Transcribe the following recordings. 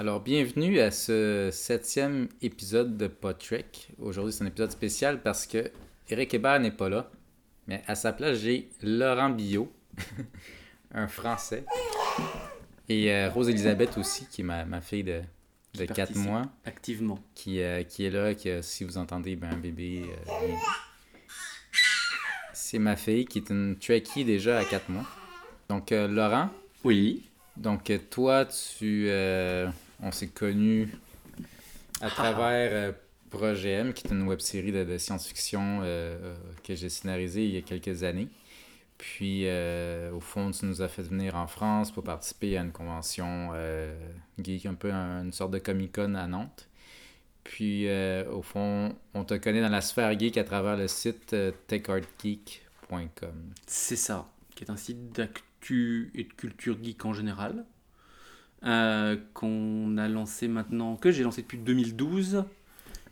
Alors, bienvenue à ce septième épisode de Podtrek. Aujourd'hui, c'est un épisode spécial parce que Eric Hébert n'est pas là. Mais à sa place, j'ai Laurent Billot, un Français. Et euh, Rose-Elisabeth aussi, qui est ma, ma fille de, de 4 participe mois, Activement. qui, euh, qui est là, que si vous entendez ben, un bébé. euh, c'est ma fille qui est une Trekkie déjà à 4 mois. Donc, Laurent, Oui. donc toi, tu. On s'est connus à travers euh, Projet M, qui est une web série de, de science-fiction euh, euh, que j'ai scénarisée il y a quelques années. Puis, euh, au fond, tu nous as fait venir en France pour participer à une convention geek, un peu un- une sorte de Comic-Con à Nantes. Puis, au fond, on te connaît dans la sphère geek à travers le site techartgeek.com. C'est ça. Qui est un site d'actu et de culture geek en général. Euh, qu'on a lancé maintenant, que j'ai lancé depuis 2012.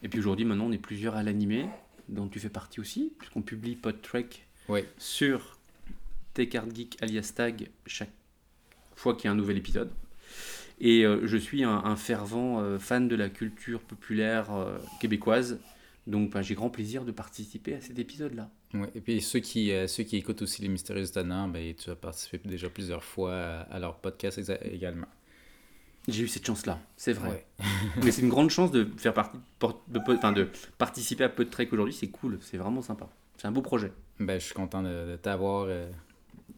Et puis aujourd'hui, maintenant, on est plusieurs à l'animer, dont tu fais partie aussi, puisqu'on publie PodTrek Oui. sur Techart Geek alias Tag chaque fois qu'il y a un nouvel épisode. Et euh, je suis un, un fervent euh, fan de la culture populaire québécoise. Donc ben, j'ai grand plaisir de participer à cet épisode-là. Ouais, et puis ceux qui, euh, ceux qui écoutent aussi les Mystérieux Étonnants, ben, tu as participé déjà plusieurs fois à, à leur podcast également. J'ai eu cette chance-là, c'est vrai. Ouais. Mais c'est une grande chance de faire partie, de, de participer à PodTrek aujourd'hui. C'est cool, c'est vraiment sympa. C'est un beau projet. Ben, je suis content de, de t'avoir euh,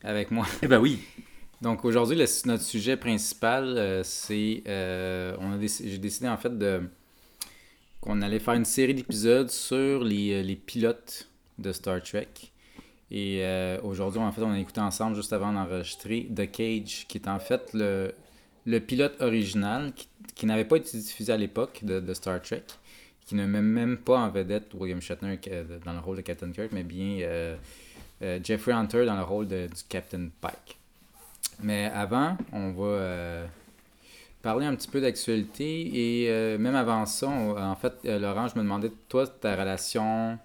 avec moi. Eh ben oui, Donc aujourd'hui, notre sujet principal, euh, c'est... euh, on a J'ai décidé en fait de qu'on allait faire une série d'épisodes sur les, les pilotes de Star Trek. Et aujourd'hui, en fait, on a écouté ensemble, juste avant d'enregistrer, The Cage, qui est en fait le, le pilote original, qui, n'avait pas été diffusé à l'époque de, Star Trek, qui ne met même pas en vedette William Shatner euh, dans le rôle de Captain Kirk, mais bien euh, euh, Jeffrey Hunter dans le rôle de- du Captain Pike. Mais avant, on va parler un petit peu d'actualité et même avant ça, en fait, Laurent, je me demandais, toi, ta relation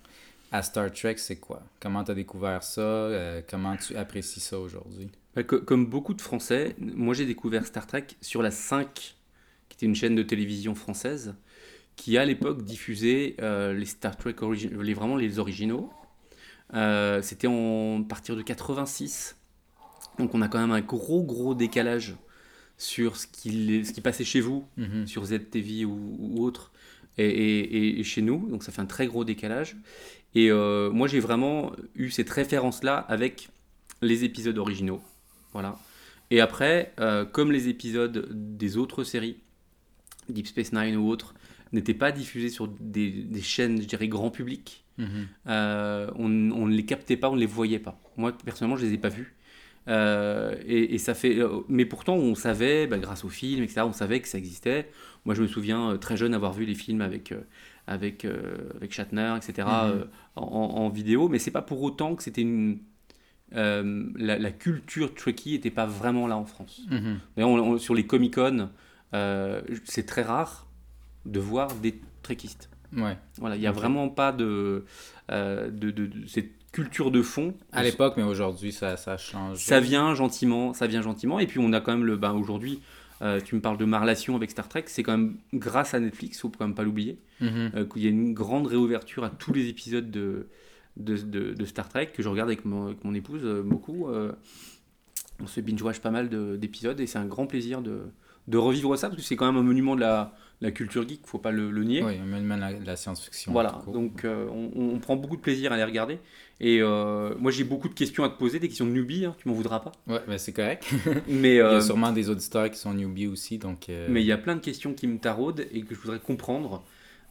à Star Trek, c'est quoi? Comment tu as découvert ça? Comment tu apprécies ça aujourd'hui? Bah, co- comme beaucoup de Français, moi j'ai découvert Star Trek sur la 5, qui était une chaîne de télévision française, qui à l'époque diffusait euh, les Star Trek, les, vraiment les originaux. Euh, C'était en partir de 86. Donc on a quand même un gros gros décalage sur ce qui, ce qui passait chez vous, Mhm. sur ZTV ou, ou autre, et, et- et- et chez nous. Donc ça fait un très gros décalage. Et euh, moi j'ai vraiment eu cette référence-là avec les épisodes originaux. Voilà. Et après, euh, comme les épisodes des autres séries, Deep Space Nine ou autres, n'étaient pas diffusés sur des, des chaînes, je dirais, grand public, Mhm. euh, on, on ne les captait pas, on ne les voyait pas. Moi, personnellement, je les ai pas vus. Euh, et, et ça fait, mais pourtant, on savait, bah, grâce aux films, etc., on savait que ça existait. Moi, je me souviens très jeune avoir vu les films avec, avec, avec Shatner, etc., Mhm. en, en vidéo, mais c'est pas pour autant que c'était une. Euh, la, la culture Trekkie n'était pas vraiment là en France. On- sur les Comic-Con, euh, c'est très rare de voir des Trekkiistes. Ouais. Voilà, il n'y a vraiment pas de, euh, de, de- de- cette culture de fond. À l'époque, mais aujourd'hui, ça, ça change. Ça vient gentiment, ça vient gentiment. Et puis on a quand même le, ben, aujourd'hui, euh, tu me parles de ma relation avec Star Trek, c'est quand même grâce à Netflix, faut quand même pas l'oublier, Mhm. euh, qu'il y a une grande réouverture à tous les épisodes de, de, de- de Star Trek que je regarde avec mon, avec mon épouse euh, beaucoup. euh, on se binge-watch pas mal de- d'épisodes et c'est un grand plaisir de, de revivre ça parce que c'est quand même un monument de la, la culture geek, faut pas le, le nier. Oui, même la, la science-fiction. Voilà, donc euh, on, on prend beaucoup de plaisir à les regarder. Et euh, moi j'ai beaucoup de questions à te poser, des questions de newbie, hein, tu m'en voudras pas. Ouais, ben c'est correct. Mais Il y a sûrement des auditeurs qui sont newbies aussi, donc... mais il y a plein de questions qui me taraudent et que je voudrais comprendre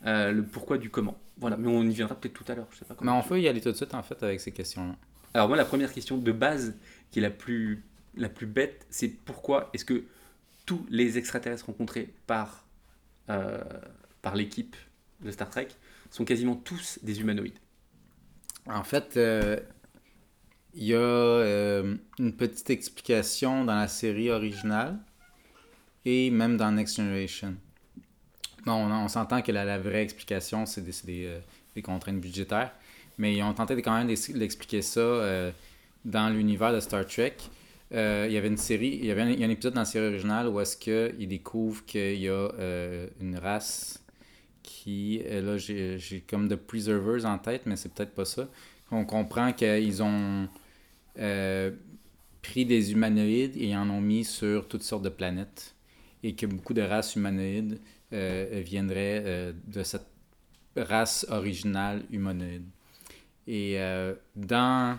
euh, le pourquoi du comment. Voilà, mais on y viendra peut-être tout à l'heure, je sais pas Mais comment. on peut y aller tout de suite, en fait, avec ces questions-là. Alors moi la première question de base, qui est la plus, la plus bête, c'est pourquoi est-ce que tous les extraterrestres rencontrés par, euh, par l'équipe de Star Trek sont quasiment tous des humanoïdes? En fait, euh, il y a euh, une petite explication dans la série originale et même dans Next Generation. Bon, on, s'entend que la, la vraie explication, c'est des, des, euh, des contraintes budgétaires, mais ils ont tenté de- quand même d'ex- d'expliquer ça euh, dans l'univers de Star Trek. euh, il y avait une série, il y avait un, a un épisode dans la série originale où est-ce qu'il découvre qu'il y a une race qui, là j'ai comme de Preservers en tête, mais c'est peut-être pas ça. On comprend qu'ils ont pris des humanoïdes et en ont mis sur toutes sortes de planètes et que beaucoup de races humanoïdes euh, viendraient euh, de cette race originale humanoïde. Et euh, dans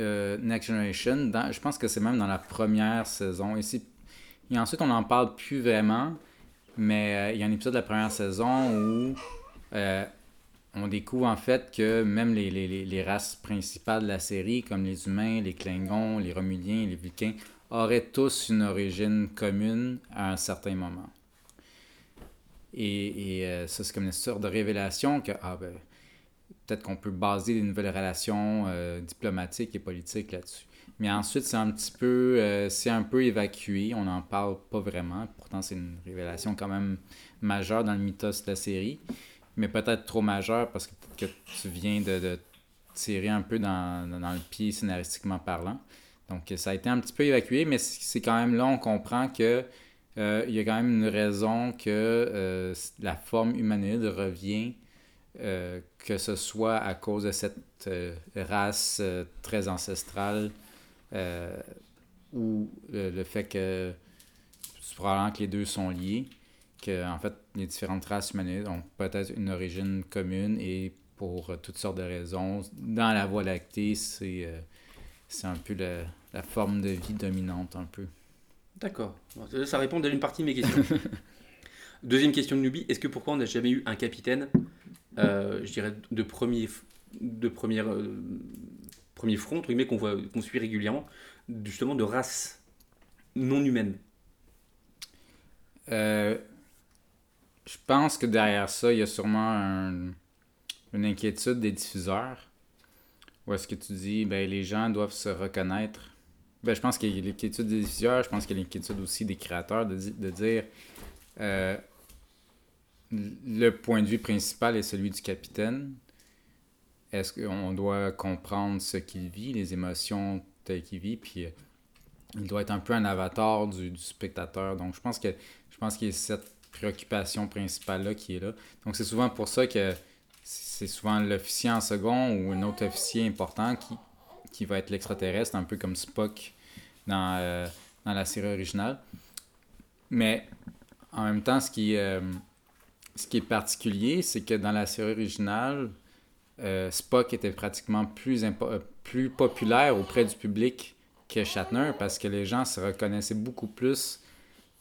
euh, Next Generation, je pense que c'est même dans la première saison. Et, ensuite, on n'en parle plus vraiment, mais euh, il y a un épisode de la première saison où euh, on découvre en fait que même les- les- les races principales de la série, comme les humains, les Klingons, les Romuliens, les Vulcains, auraient tous une origine commune à un certain moment. Et, euh, ça, c'est comme une sorte de révélation que, ah ben, peut-être qu'on peut baser des nouvelles relations euh, diplomatiques et politiques là-dessus. Mais ensuite, c'est un petit peu, euh, c'est un peu évacué, on n'en parle pas vraiment. Pourtant, c'est une révélation quand même majeure dans le mythos de la série, mais peut-être trop majeure parce que que tu viens de, tirer un peu dans, dans- dans le pied scénaristiquement parlant. Donc, ça a été un petit peu évacué, mais c'est quand même là, on comprend que euh, il y a quand même une raison que euh, la forme humanoïde revient, euh, que ce soit à cause de cette race très ancestrale ou le, fait que c'est probablement que les deux sont liés, que en fait les différentes races humanoïdes ont peut-être une origine commune et pour toutes sortes de raisons, dans la Voie lactée, c'est c'est un peu la, la forme de vie dominante un peu. D'accord. Ça- répond déjà une partie de mes questions. Deuxième question de Nubi, est-ce que pourquoi on n'a jamais eu un capitaine, euh, je dirais, de premier, de première, euh, premier front, entre guillemets, qu'on voit, qu'on suit régulièrement, justement de race non humaine? Euh, je pense que derrière ça, il y a sûrement un- une inquiétude des diffuseurs. Où est-ce que tu dis, ben, les gens doivent se reconnaître. Ben, je pense qu'il y a l'inquiétude des diffuseurs, je pense qu'il y a l'inquiétude aussi des créateurs de, de dire euh, le point de vue principal est celui du capitaine. Est-ce qu'on doit comprendre ce qu'il vit, les émotions telles qu'il vit, puis euh, il doit être un peu un avatar du, du spectateur. Donc, je pense que je pense qu'il y a cette préoccupation principale-là qui est là. Donc, c'est souvent pour ça que c'est souvent l'officier en second ou un autre officier important qui, qui va être l'extraterrestre, un peu comme Spock dans, euh, dans la série originale. Mais en même temps, ce qui, euh, ce qui est particulier, c'est que dans la série originale, euh, Spock était pratiquement plus, plus populaire auprès du public que Shatner parce que les gens se reconnaissaient beaucoup plus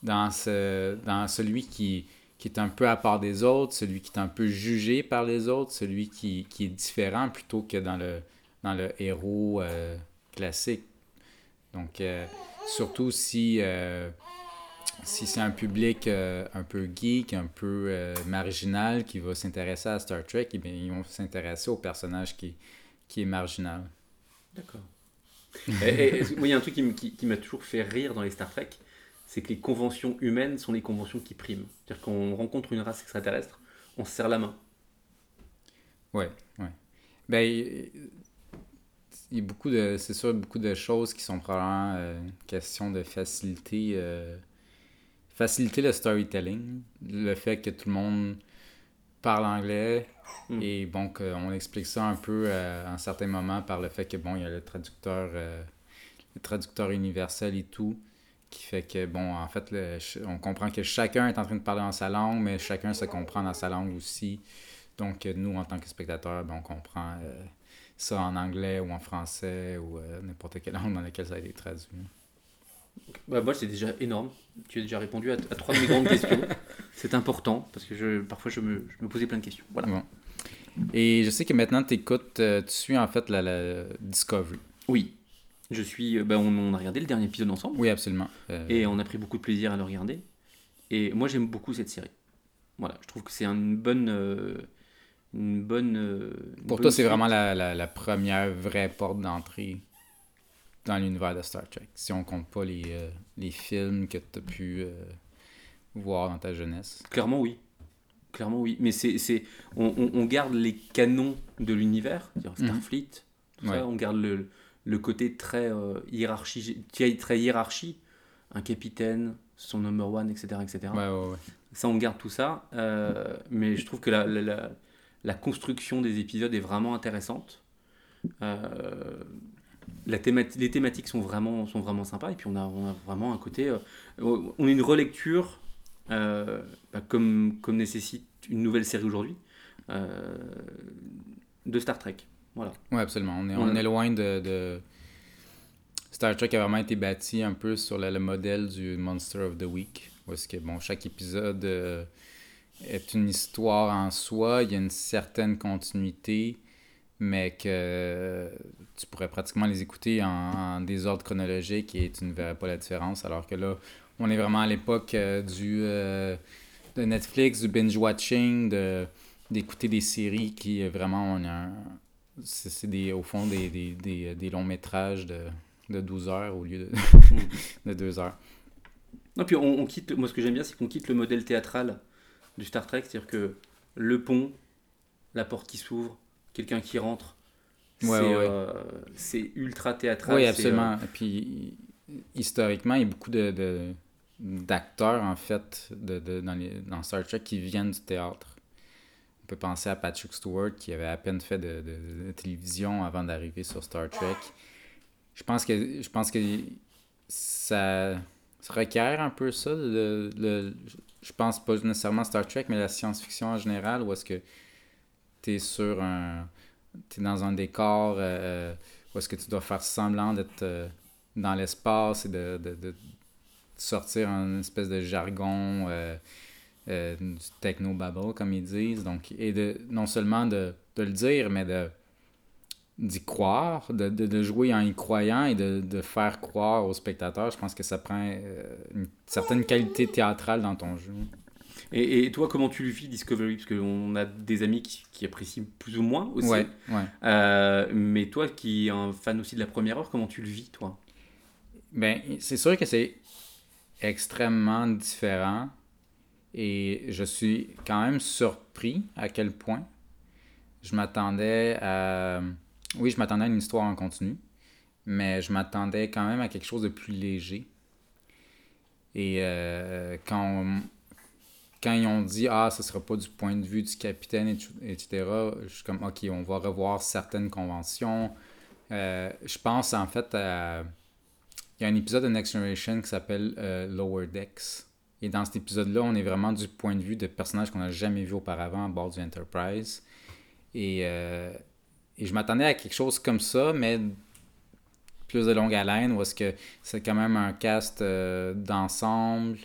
dans, ce, dans celui qui, qui est un peu à part des autres, celui qui est un peu jugé par les autres, celui qui, qui est différent plutôt que dans le, dans le héros euh, classique. Donc, euh, surtout si, euh, si c'est un public euh, un peu geek, un peu euh, marginal qui va s'intéresser à Star Trek, eh bien, ils vont s'intéresser au personnage qui, qui est marginal. D'accord. moi, il y a un truc qui, m- qui- qui m'a toujours fait rire dans les Star Trek, c'est que les conventions humaines sont les conventions qui priment. C'est-à-dire qu'on rencontre une race extraterrestre, on se serre la main. Ouais, ouais. Ben, il y a beaucoup de, c'est sûr, beaucoup de choses qui sont probablement euh, une question de faciliter, euh, faciliter le storytelling, le fait que tout le monde parle anglais Mm. et bon, qu'on explique ça un peu euh, à un certain moment par le fait que bon, il y a le traducteur, euh, le traducteur universel et tout, qui fait que bon, en fait, le- on comprend que chacun est en train de parler dans sa langue, mais chacun se comprend dans sa langue aussi. Donc, nous, en tant que spectateurs, ben, on comprend euh, ça en anglais ou en français ou euh, n'importe quelle langue dans laquelle ça a été traduit. Bah, moi, c'est déjà énorme. Tu as déjà répondu à, à trois de mes grandes questions. C'est important parce que je, parfois je me, je me posais plein de questions. Voilà. Bon. Et je sais que maintenant, euh, tu suis en fait la, la Discovery. Oui, je suis. euh, bah, on, on a regardé le dernier épisode ensemble Oui, absolument. Euh, et on a pris beaucoup de plaisir à le regarder. Et moi, j'aime beaucoup cette série. Voilà, je trouve que c'est une bonne. Euh, une bonne. euh, une pour bonne toi, c'est vraiment la, la, la première vraie porte d'entrée dans l'univers de Star Trek. Si on compte pas les, euh, les films que tu as pu euh, voir dans ta jeunesse? Clairement, oui. Clairement, oui. Mais c'est, c'est, on, on- on garde les canons de l'univers, Mhm. Starfleet, tout Ouais. ça, on garde le, le côté très hiérarchie, très hiérarchie, un capitaine, son number one, etc. etc. Ouais, ouais, ouais. Ça, on garde tout ça. mais je trouve que la, la, la, construction des épisodes est vraiment intéressante. La les thématiques sont vraiment, sont vraiment sympas. Et puis, on a, on a vraiment un côté. on a une relecture bah, comme, comme nécessite une nouvelle série aujourd'hui de Star Trek. Voilà. Oui, absolument. On est, on est loin de, de, Star Trek a vraiment été bâti un peu sur le, modèle du Monster of the Week. Où est-ce que bon, chaque épisode euh, est une histoire en soi, il y a une certaine continuité, mais que tu pourrais pratiquement les écouter en, désordre chronologique et tu ne verrais pas la différence. Alors que là, on est vraiment à l'époque euh, du euh, de Netflix, du binge-watching, de d'écouter des séries qui vraiment ont un, c'est des, au fond des, des, des, des longs métrages de, de 12 heures au lieu de, de 2 heures. Non, puis on, on, quitte, moi ce que j'aime bien, c'est qu'on quitte le modèle théâtral du Star Trek, c'est-à-dire que le pont, la porte qui s'ouvre, quelqu'un qui rentre, ouais, c'est euh, ultra théâtral. Oui, absolument. Euh, Et puis historiquement, il y a beaucoup de, d'acteurs, en fait, de, de, dans, les, dans Star Trek qui viennent du théâtre peut penser à Patrick Stewart qui avait à peine fait de, télévision avant d'arriver sur Star Trek. Je pense que je pense que ça, requiert un peu ça. Le, je pense pas nécessairement Star Trek, mais la science-fiction en général, où est-ce que tu es sur un. Dans un décor euh, où est-ce que tu dois faire semblant d'être euh, dans l'espace et de, de, sortir un espèce de jargon. Euh, euh, techno-babble, comme ils disent. Donc, et de, non seulement de, de le dire, mais de d'y croire, de, de, jouer en y croyant et de, de, faire croire aux spectateurs. Je pense que ça prend euh, une certaine qualité théâtrale dans ton jeu. Et, et, toi, comment tu le vis, Discovery? Parce qu'on a des amis qui, qui, apprécient plus ou moins aussi. Ouais, ouais. Euh, mais toi, qui es un fan aussi de la première heure, comment tu le vis, toi? Ben, c'est sûr que c'est extrêmement différent. Et je suis quand même surpris à quel point je m'attendais à... Oui, je m'attendais à une histoire en continu, mais je m'attendais quand même à quelque chose de plus léger. Et euh, quand, quand ils ont dit « Ah, ce ne sera pas du point de vue du capitaine, etc. », je suis comme « Ok, on va revoir certaines conventions. Euh, Je pense en fait à... Il y a un épisode de Next Generation qui s'appelle euh, Lower Decks et dans cet épisode-là, on est vraiment du point de vue de personnages qu'on n'a jamais vus auparavant à bord du Enterprise. Et, et je m'attendais à quelque chose comme ça, mais plus de longue haleine, où est-ce que c'est quand même un cast euh, d'ensemble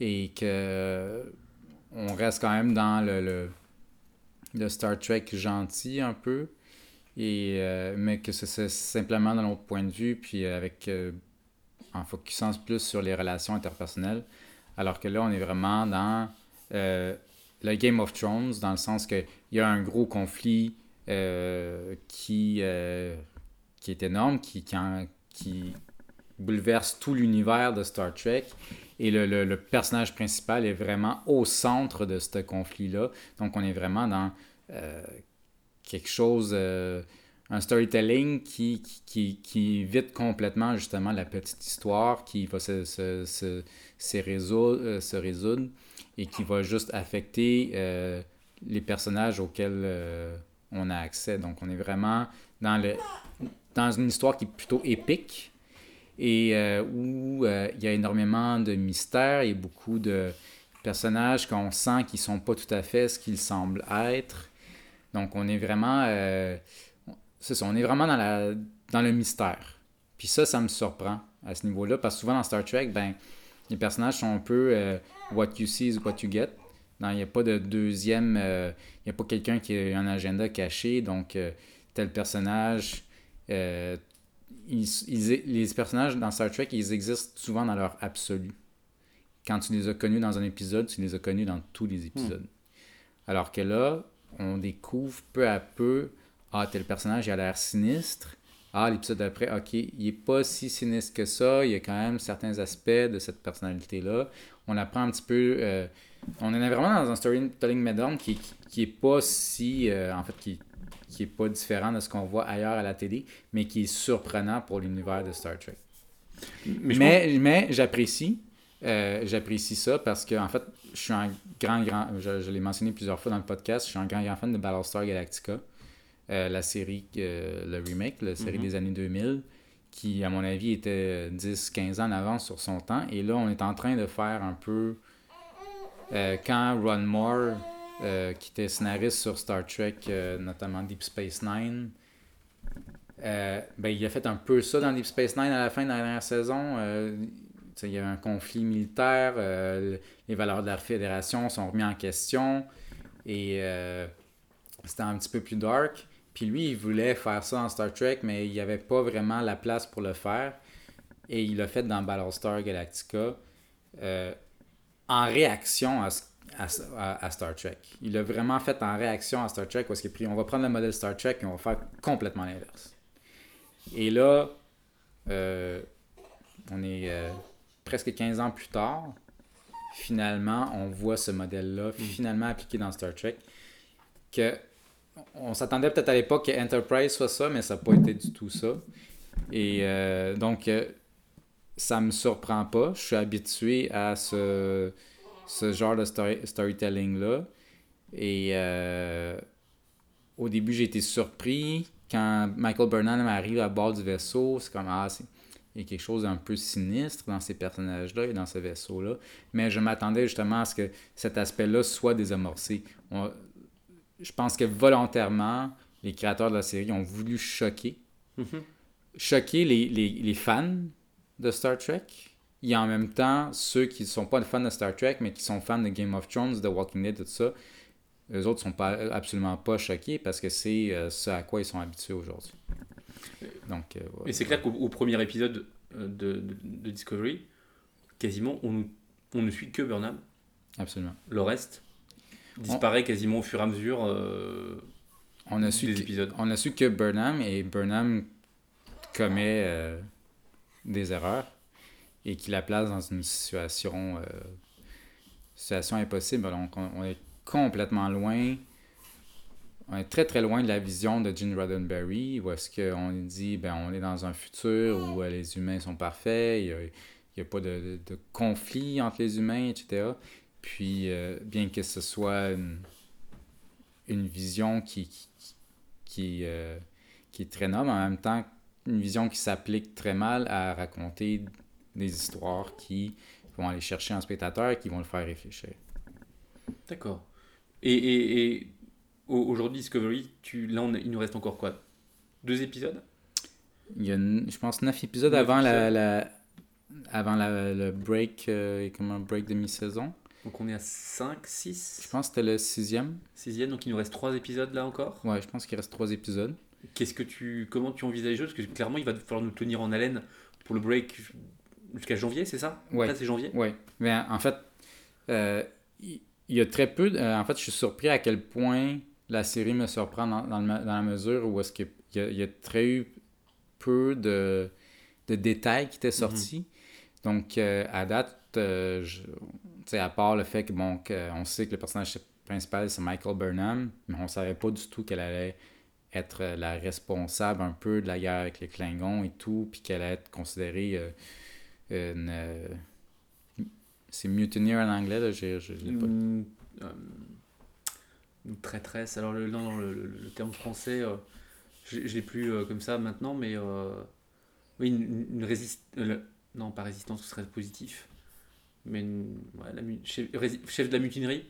et que on reste quand même dans le, le, Star Trek gentil un peu. Et, euh, mais que c'est simplement dans l'autre point de vue, puis avec en focusant plus sur les relations interpersonnelles. Alors que là, on est vraiment dans euh, le Game of Thrones, dans le sens qu'il y a un gros conflit euh, qui, euh, qui est énorme, qui, qui, bouleverse tout l'univers de Star Trek. Et le, le, personnage principal est vraiment au centre de ce conflit-là. Donc, on est vraiment dans quelque chose un storytelling qui, qui, qui, évite complètement justement la petite histoire, qui va se, se, se, se, résoudre, euh, résoudre et qui va juste affecter euh, les personnages auxquels euh, on a accès. Donc on est vraiment dans, le, dans une histoire qui est plutôt épique et où il y a énormément de mystères et beaucoup de personnages qu'on sent qui sont pas tout à fait ce qu'ils semblent être. Donc on est vraiment c'est ça, on est vraiment dans, la, dans le mystère. Puis ça, ça me surprend à ce niveau-là, parce que souvent dans Star Trek, ben, les personnages sont un peu euh, what you see is what you get. Il n'y a pas de deuxième, euh, il n'y a pas quelqu'un qui a un agenda caché, donc euh, tel personnage. les personnages dans Star Trek, ils existent souvent dans leur absolu. Quand tu les as connus dans un épisode, tu les as connus dans tous les épisodes. Alors que là, on découvre peu à peu ah, tel personnage, il a l'air sinistre. Ah, l'épisode d'après, ok, il n'est pas si sinistre que ça. Il y a quand même certains aspects de cette personnalité-là. On apprend un petit peu. Euh, on est vraiment dans un storytelling modern qui, qui, est pas si. Euh, en fait, qui, qui est pas différent de ce qu'on voit ailleurs à la télé, mais qui est surprenant pour l'univers de Star Trek. Mais, mais j'apprécie. euh, j'apprécie ça parce que, en fait, je suis un grand, grand. Je, je l'ai mentionné plusieurs fois dans le podcast. Je suis un grand, grand fan de Battlestar Galactica, euh, la série, euh, le remake, la série Mhm. des années 2000, qui, à mon avis, était 10-15 ans en avance sur son temps. Et là, on est en train de faire un peu. euh, quand Ron Moore, euh, qui était scénariste sur Star Trek, euh, notamment Deep Space Nine, euh, ben, il a fait un peu ça dans Deep Space Nine à la fin de la dernière saison. Euh, il y a eu un conflit militaire, euh, les valeurs de la Fédération sont remises en question et euh, c'était un petit peu plus dark. Puis lui, il voulait faire ça en Star Trek, mais il n'y avait pas vraiment la place pour le faire. Et il l'a fait dans Battlestar Galactica euh, en réaction à, Star Trek. Il l'a vraiment fait en réaction à Star Trek parce qu'il a pris, on va prendre le modèle Star Trek et on va faire complètement l'inverse. Et là, euh, on est euh, presque 15 ans plus tard. Finalement, on voit ce modèle-là finalement appliqué dans Star Trek. Que on s'attendait peut-être à l'époque que Enterprise soit ça, mais ça n'a pas été du tout ça. Et euh, donc, euh, ça me surprend pas. Je suis habitué à ce, ce genre de story- storytelling-là. Et euh, au début, j'ai été surpris. Quand Michael Burnham arrive à bord du vaisseau, c'est comme, ah, il y a quelque chose d'un peu sinistre dans ces personnages-là et dans ce vaisseau-là. Mais je m'attendais justement à ce que cet aspect-là soit désamorcé. Je pense que volontairement, les créateurs de la série ont voulu choquer. Mhm. Choquer les, les, les fans de Star Trek. Et en même temps, ceux qui ne sont pas fans de Star Trek, mais qui sont fans de Game of Thrones, de Walking Dead, tout ça, eux autres sont pas, absolument pas choqués parce que c'est euh, ce à quoi ils sont habitués aujourd'hui. Donc, euh, ouais. Et c'est clair qu'au au premier épisode euh, de, de- de Discovery, quasiment, on, on ne suit que Burnham. Absolument. Le reste disparaît quasiment au fur et à mesure euh, On a, su des que, épisodes. on a su que Burnham et Burnham commet euh, des erreurs et qui la place dans une situation, euh, situation impossible. Donc, on, on est complètement loin. On est très très loin de la vision de Gene Roddenberry où est-ce qu'on dit ben on est dans un futur où les humains sont parfaits, il n'y a, il y a pas de, de- de conflit entre les humains, etc. Puis, euh, bien que ce soit une, une vision qui, qui, qui, euh, qui est très noble, en même temps, une vision qui s'applique très mal à raconter des histoires qui vont aller chercher un spectateur et qui vont le faire réfléchir. D'accord. Et, et, et au- aujourd'hui, Discovery, tu, là, on il nous reste encore quoi? Deux épisodes? Il y a, je pense, neuf épisodes Neuf avant, La, avant la- le break, euh, comme un break de mi-saison. Donc on est à 5, Je 6, pense que c'était le sixième. 6 donc il nous reste trois épisodes là encore. Ouais, je pense qu'il reste trois épisodes. Qu'est-ce que tu, comment tu envisages les choses? Parce que clairement, il va falloir nous tenir en haleine pour le break jusqu'à janvier, c'est ça? Ouais. Là, c'est janvier? Oui, mais en fait, euh, il y a très peu. de- euh, en fait, je suis surpris à quel point la série me surprend dans, dans, le ma- dans la mesure où est-ce qu'il y y a très eu peu de, de détails qui étaient sortis. Donc, euh, à date, euh, je- sais, à part le fait que, bon, que on sait que le personnage principal, c'est Michael Burnham, mais on savait pas du tout qu'elle allait être euh, la responsable un peu de la guerre avec les Klingons et tout, puis qu'elle allait être considérée euh, une... euh, c'est mutineer en anglais, là, j'ai, je l'ai pas. Une, euh, une traîtresse. Alors, le, non, le, terme français, euh, je ne l'ai plus euh, comme ça maintenant, mais oui, une, une résist... le- non, pas résistance, ce serait positif. Mais une- ouais, la chef, chef de la mutinerie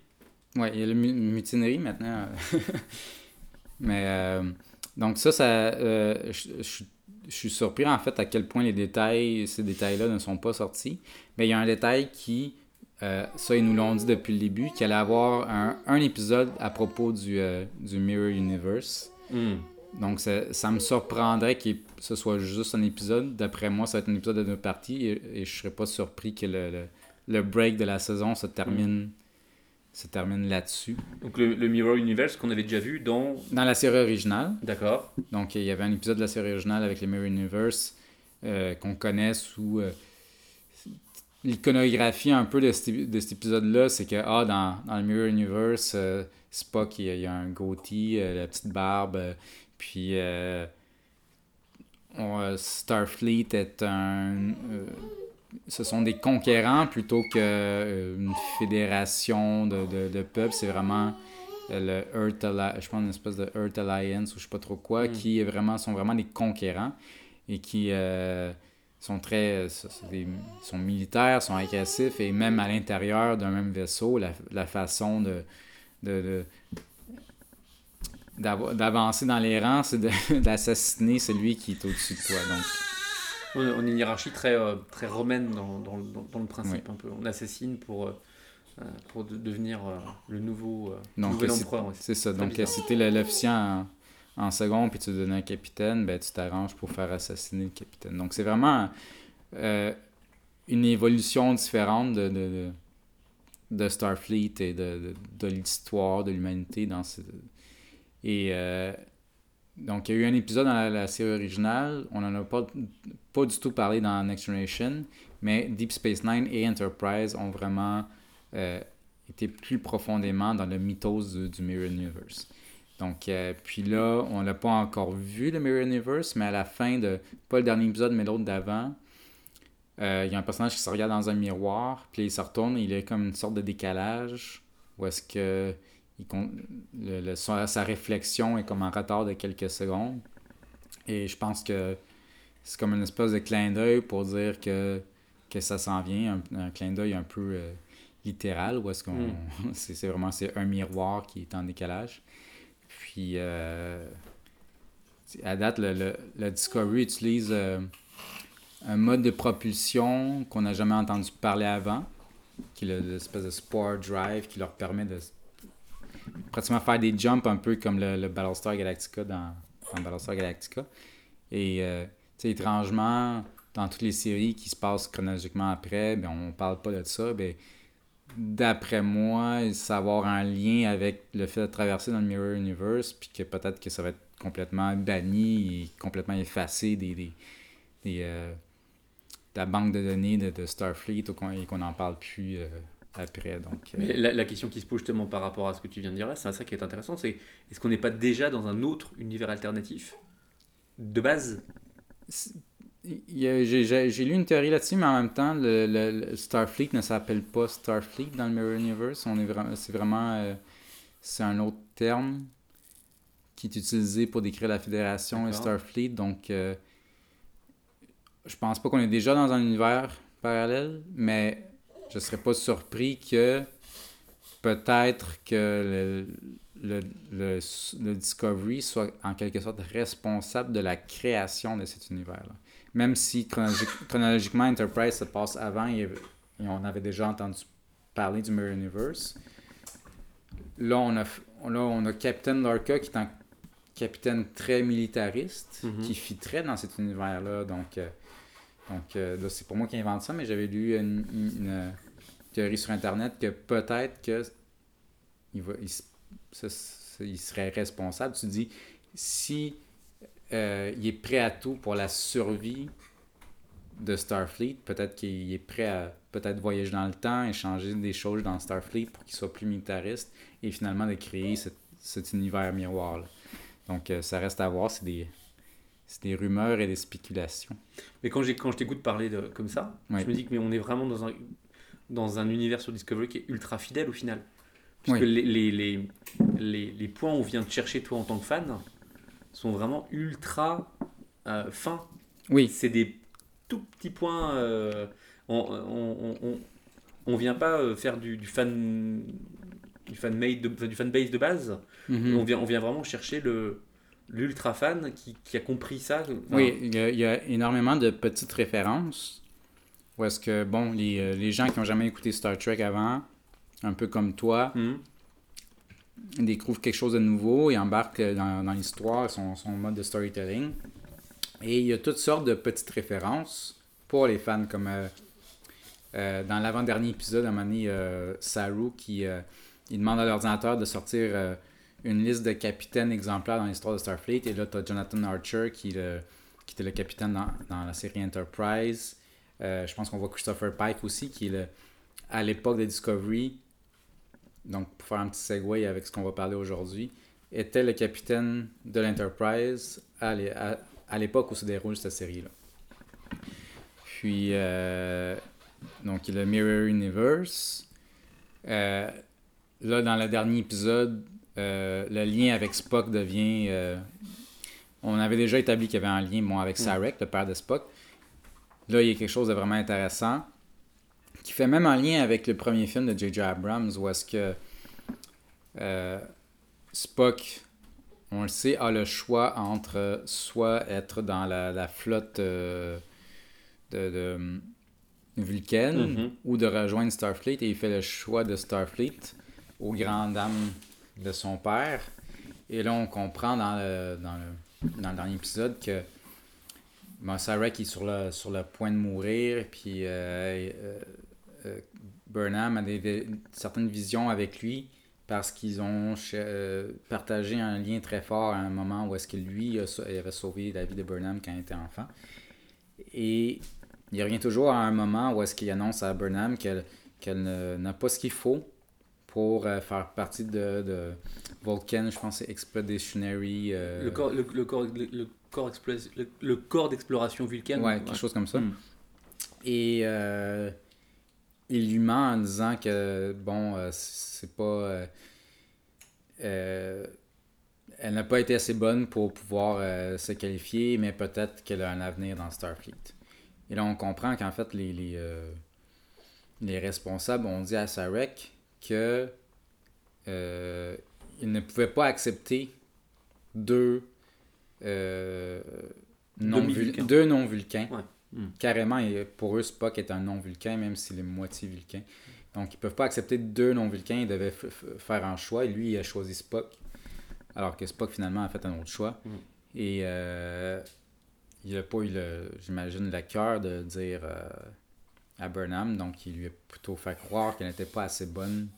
Ouais, il y a mu- mutinerie maintenant. Mais euh, donc ça, ça euh, je, je- je suis surpris en fait à quel point les détails, ces détails-là ne sont pas sortis. Mais il y a un détail qui, euh, ça ils nous l'ont dit depuis le début, qu'il allait avoir un, un épisode à propos du, euh, du Mirror Universe. Hmm. Donc ça, ça me surprendrait que ce soit juste un épisode. D'après moi, ça va être un épisode de deux parties et, et je serais pas surpris que le, le, le break de la saison se termine, se termine là-dessus. Donc, le, le Mirror Universe qu'on avait déjà vu dans. Dans la série originale, D'accord. donc il y avait un épisode de la série originale avec les Mirror Universe euh, qu'on connaît sous euh, l'iconographie un peu de cet, de cet épisode-là, c'est que ah, dans, dans le Mirror Universe, euh, Spock il y, a, il y a un goatee, la petite barbe, Puis Starfleet est un. Ce sont des conquérants plutôt qu'une fédération de, de, de peuples. C'est vraiment le Earth Alliance, je pense une espèce de Earth Alliance ou je sais pas trop quoi, mm. qui est vraiment, sont vraiment des conquérants et qui sont très sont militaires, sont agressifs et même à l'intérieur d'un même vaisseau, la, la façon de, de, d'avancer dans les rangs, c'est d'assassiner celui qui est au-dessus de toi. Donc. On a une hiérarchie très, euh, très romaine dans, dans, dans, le principe. Un peu. On assassine pour, euh, euh, pour devenir le nouveau, nouvel empereur. C'est ça. Donc, si tu l'officier en, en second puis tu donnes un capitaine, ben, tu t'arranges pour faire assassiner le capitaine. Donc, c'est vraiment une évolution différente de, de, de Starfleet et de, de, l'histoire de l'humanité dans ce, et euh, donc, il y a eu un épisode dans la, série originale. On n'en a pas, pas du tout parlé dans Next Generation, mais Deep Space Nine et Enterprise ont vraiment euh, été plus profondément dans le mythos du, Mirror Universe. Donc, euh, puis là, on n'a pas encore vu le Mirror Universe, mais à la fin de, pas le dernier épisode, mais l'autre d'avant, il y a un personnage qui se regarde dans un miroir, puis il se retourne, il est comme une sorte de décalage, où est-ce que le, sa, réflexion est comme en retard de quelques secondes. Et je pense que c'est comme une espèce de clin d'œil pour dire que, que ça s'en vient, un, clin d'œil un peu euh, littéral, où est-ce qu'on. Hmm. c'est vraiment c'est un miroir qui est en décalage. Puis, euh, à date, le, le, Discovery utilise euh, un mode de propulsion qu'on n'a jamais entendu parler avant, qui est l'espèce de Sport Drive qui leur permet de pratiquement faire des jumps un peu comme le, Battlestar Galactica dans, dans, Battlestar Galactica. Et, euh, étrangement, dans toutes les séries qui se passent chronologiquement après, ben, on parle pas de ça. Ben, d'après moi, ça va avoir un lien avec le fait de traverser dans le Mirror Universe, puis que peut-être que ça va être complètement banni et complètement effacé des, des, euh, de la banque de données de, Starfleet et qu'on n'en parle plus. Euh, après. Donc, euh, la, question qui se pose justement par rapport à ce que tu viens de dire là, c'est ça qui est intéressant, c'est est-ce qu'on n'est pas déjà dans un autre univers alternatif de base? J'ai lu une théorie là-dessus, mais en même temps, le, Starfleet ne s'appelle pas Starfleet dans le Mirror Universe. On est vraiment, c'est vraiment, euh, c'est un autre terme qui est utilisé pour décrire la Fédération et Starfleet. Donc, euh, je pense pas qu'on est déjà dans un univers parallèle, mais je serais pas surpris que peut-être que le, le, le, Discovery soit en quelque sorte responsable de la création de cet univers-là. Même si chronologiquement Enterprise se passe avant et, on avait déjà entendu parler du Mirror Universe. Là, on a, là, on a Captain Lorca qui est un capitaine très militariste, mm-hmm. qui fit très dans cet univers-là. Donc, euh, donc euh, c'est pour moi qui invente ça, mais j'avais lu une, une, théorie sur Internet que peut-être que il, va, il, serait responsable. Tu dis, si euh, il est prêt à tout pour la survie de Starfleet, peut-être qu'il est prêt à peut-être voyager dans le temps et changer des choses dans Starfleet pour qu'il soit plus militariste et finalement de créer cet univers miroir. Donc euh, ça reste à voir, c'est c'est des rumeurs et des spéculations. Mais quand, quand je t'écoute parler de, comme ça, je me dis que mais on est vraiment dans un, dans un univers sur Discovery qui est ultra fidèle au final. Puisque les, les, les, les, les points où on vient te chercher toi en tant que fan sont vraiment ultra euh, fins. Oui. C'est des tout petits points. Euh, on, on, on, on, vient pas euh, faire du, du fan du fan made de, du fan base de base. Mhm. on, vient, on vient vraiment chercher le l'ultra fan qui, qui, a compris ça. Oui, il y, a, énormément de petites références. Ou est-ce que, bon, les, euh, les gens qui n'ont jamais écouté Star Trek avant, un peu comme toi, mhm. découvrent quelque chose de nouveau et embarquent dans, dans l'histoire, son, son mode de storytelling. Et il y a toutes sortes de petites références pour les fans, comme euh, euh, dans l'avant-dernier épisode, à un moment donné, Saru qui il demande à l'ordinateur de sortir une liste de capitaines exemplaires dans l'histoire de Starfleet. Et là, tu as Jonathan Archer qui, le, qui était le capitaine dans, dans la série Enterprise. Euh, je pense qu'on voit Christopher Pike aussi, qui le, à l'époque de Discovery. Donc, pour faire un petit segue avec ce qu'on va parler aujourd'hui, était le capitaine de l'Enterprise à à à l'époque où se déroule cette série-là. Puis, euh, donc, le Mirror Universe. Euh, là, dans le dernier épisode, euh, le lien avec Spock devient. euh, on avait déjà établi qu'il y avait un lien bon, avec Sarek, le père de Spock. Là, il y a quelque chose de vraiment intéressant qui fait même un lien avec le premier film de J.J. Abrams où est-ce que euh, Spock, on le sait, a le choix entre soit être dans la, la flotte de, de Vulcain Mhm. ou de rejoindre Starfleet et il fait le choix de Starfleet aux grandes dames de son père. Et là, on comprend dans le, dans le, dernier épisode que bon, Sarek est sur le, sur point de mourir, puis euh, euh, euh, Burnham a des, certaines visions avec lui parce qu'ils ont partagé un lien très fort à un moment où est-ce que lui avait sauvé la vie de Burnham quand il était enfant. Et il revient toujours à un moment où est-ce qu'il annonce à Burnham qu'elle n'a pas ce qu'il faut pour euh, faire partie de, de Vulcan, je pense Expeditionary. euh, Le corps, le, le corps, le, corps, le, d'exploration vulcaine. Ouais, quelque chose comme ça. Mm. Et euh, il lui ment en disant que, bon, c'est pas. euh, elle n'a pas été assez bonne pour pouvoir euh, se qualifier, mais peut-être qu'elle a un avenir dans Starfleet. Et là, on comprend qu'en fait, les, les, euh, les responsables ont dit à Sarek que euh, ne pouvaient pas accepter deux euh, deux non-vulcains. Ouais. Mm. Carrément, et pour eux, Spock est un non-vulcain, même s'il est moitié vulcain. Donc, ils peuvent pas accepter deux non-vulcains. Ils devaient faire un choix. Et lui, il a choisi Spock. Alors que Spock, finalement, a fait un autre choix. Mm. Et euh, il n'a pas eu, le- j'imagine, le cœur de dire à Burnham. Donc, il lui a plutôt fait croire qu'elle n'était pas assez bonne.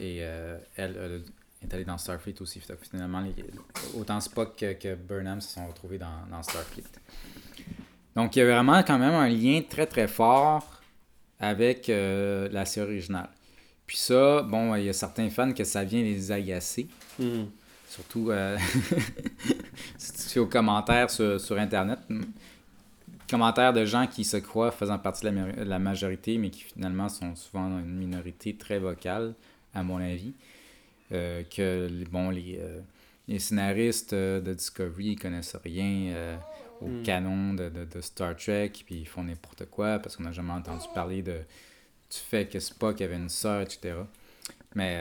Et euh, elle, elle est allée dans Starfleet aussi. Finalement, les- autant Spock que, que Burnham se sont retrouvés dans, dans Starfleet. Donc, il y a vraiment quand même un lien très très fort avec euh, la série originale. Puis ça, bon, il y a certains fans que ça vient les agacer. Mm. Surtout euh, si tu fais aux commentaires sur, sur Internet. Commentaires de gens qui se croient faisant partie de la, ma- la majorité, mais qui finalement sont souvent une minorité très vocale, à mon avis. Euh, que les- bon, les, euh, les scénaristes euh, de Discovery ils connaissent rien euh, au Mm. canon de, de- de Star Trek, puis ils font n'importe quoi parce qu'on n'a jamais entendu parler de, du fait que Spock avait une sœur, etc. Mais,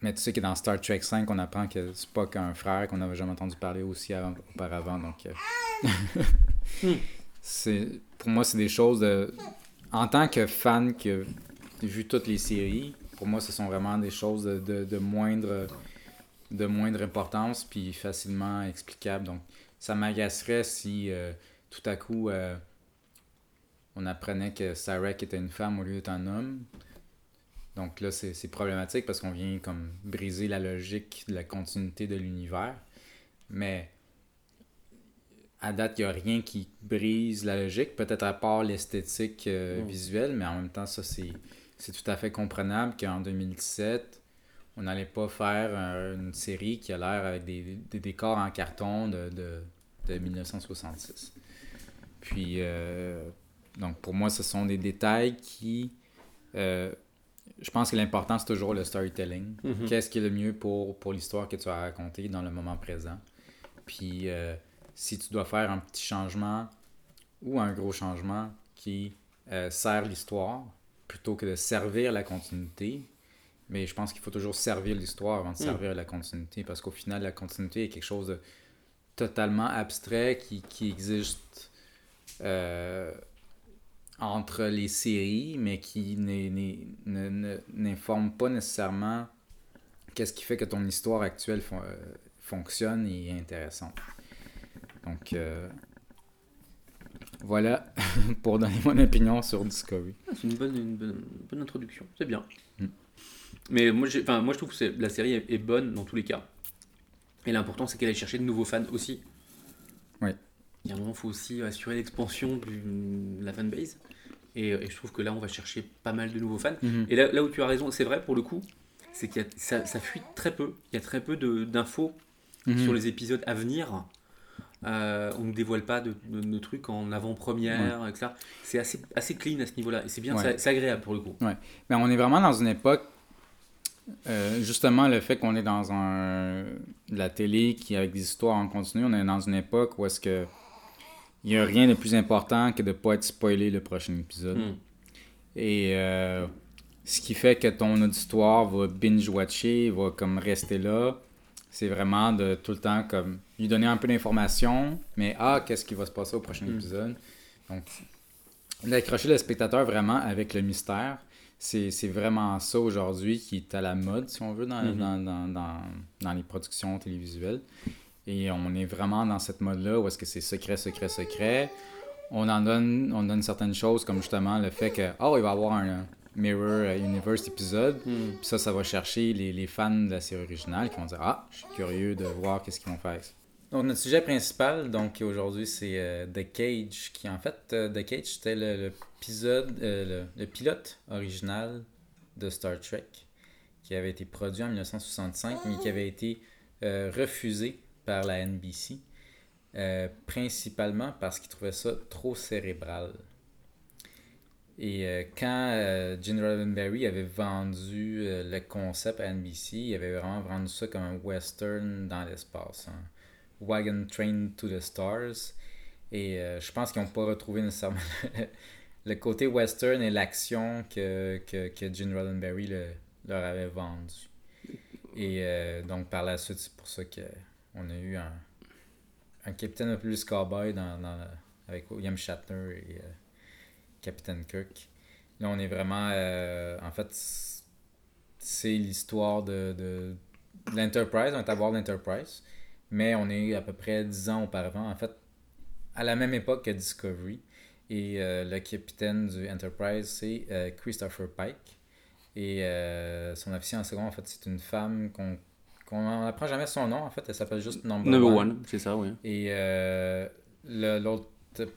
mais tu sais que dans Star Trek 5, on apprend que Spock a un frère qu'on n'avait jamais entendu parler aussi avant- auparavant. Donc, Hmm. c'est, pour moi, c'est des choses. En tant que fan qui a vu toutes les séries, pour moi, ce sont vraiment des choses de, de, moindre, de moindre importance puis facilement explicables. Donc, ça m'agacerait si euh, tout à coup euh, on apprenait que Sarek était une femme au lieu d'être un homme. Donc là, c'est c'est problématique parce qu'on vient comme briser la logique de la continuité de l'univers. Mais à date, il n'y a rien qui brise la logique, peut-être à part l'esthétique euh, Mm. visuelle, mais en même temps, ça, c'est c'est tout à fait comprenable qu'en 2017, on n'allait pas faire euh, une série qui a l'air avec des, des décors en carton de, de, de 1966. Puis, euh, donc pour moi, ce sont des détails qui... je pense que l'important, c'est toujours le storytelling. Mhm. Qu'est-ce qui est le mieux pour, pour l'histoire que tu as racontée dans le moment présent? Puis, si tu dois faire un petit changement ou un gros changement qui euh, sert l'histoire, plutôt que de servir la continuité, mais je pense qu'il faut toujours servir l'histoire avant de Mm. servir la continuité, parce qu'au final, la continuité est quelque chose de totalement abstrait qui, qui existe euh, entre les séries, mais qui n'informe pas nécessairement qu'est-ce qui fait que ton histoire actuelle fon- euh, fonctionne et est intéressante. Donc, euh, voilà pour donner mon opinion sur Discovery. Ah, c'est une bonne, une bonne, une bonne introduction, c'est bien. Mm. Mais moi, moi je trouve que la série est, est bonne dans tous les cas. Et l'important c'est qu'elle aille chercher de nouveaux fans aussi. Ouais. Il y a un moment, il faut aussi assurer l'expansion de la fanbase. Et, et je trouve que là, on va chercher pas mal de nouveaux fans. Mhm. Et là, là où tu as raison, c'est vrai pour le coup, c'est que ça, ça fuit très peu. Il y a très peu de- d'infos Mhm. sur les épisodes à venir. Euh, on ne dévoile pas de, de- de trucs en avant-première, etc. C'est assez, assez clean à ce niveau-là. Et c'est bien, Ouais. c'est- agréable pour le coup. Mais on est vraiment dans une époque, euh, justement, le fait qu'on est dans un, de la télé qui avec des histoires en continu, on est dans une époque où est-ce que il n'y a rien de plus important que de ne pas être spoilé le prochain épisode. Mm. Et euh, ce qui fait que ton auditoire va binge-watcher, va comme rester là. C'est vraiment de tout le temps comme lui donner un peu d'informations, mais ah, qu'est-ce qui va se passer au prochain Mm. épisode. Donc, d'accrocher le spectateur vraiment avec le mystère, c'est c'est vraiment ça aujourd'hui qui est à la mode, si on veut, dans, Mhm. dans, dans, dans, dans les productions télévisuelles. Et on est vraiment dans cette mode-là où est-ce que c'est secret, secret, secret. On en donne, on donne certaines choses comme justement le fait que, oh, il va y avoir un Mirror Universe épisode. Mm. Puis ça, ça va chercher les, les fans de la série originale qui vont dire Ah, je suis curieux de voir qu'est-ce qu'ils vont faire. Donc, notre sujet principal, donc aujourd'hui, c'est euh, The Cage, qui en fait, euh, The Cage, c'était le- euh, le, le pilote original de Star Trek, qui avait été produit en 1965, mais qui avait été euh, refusé par la NBC, euh, principalement parce qu'ils trouvaient ça trop cérébral. Et euh, quand euh, Gene Roddenberry avait vendu euh, le concept à NBC, il avait vraiment vendu ça comme un western dans l'espace. un Wagon Train to the Stars. Et euh, je pense qu'ils n'ont pas retrouvé nécessairement le côté western et l'action que, que, que Gene Roddenberry le- leur avait vendu. Et donc par la suite, c'est pour ça qu'on a eu un, un peu plus cowboy dans, avec William Shatner et Capitaine Kirk. Là, on est vraiment. euh, en fait, c'est l'histoire de, de, de l'Enterprise. On est à bord de l'Enterprise. Mais on est à peu près 10 ans auparavant. En fait, à la même époque que Discovery. Et euh, le capitaine du Enterprise, c'est euh, Christopher Pike. Et son officier en second, en fait, c'est une femme qu'on n'apprend jamais son nom. En fait, elle s'appelle juste Number, Number One. one, c'est ça, oui. Et l'autre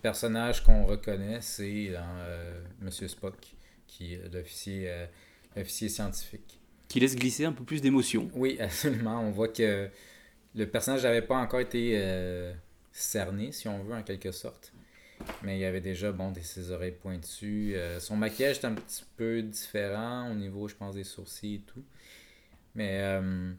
personnage qu'on reconnaît, c'est euh, Monsieur Spock, qui est l'officier euh, l'officier scientifique. Qui laisse glisser un peu plus d'émotion. Oui, absolument. On voit que le personnage n'avait pas encore été euh, cerné, si on veut, en quelque sorte. Mais il y avait déjà, bon, des, ses oreilles pointues. Euh, son maquillage est un petit peu différent au niveau, je pense, des sourcils et tout. Mais euh,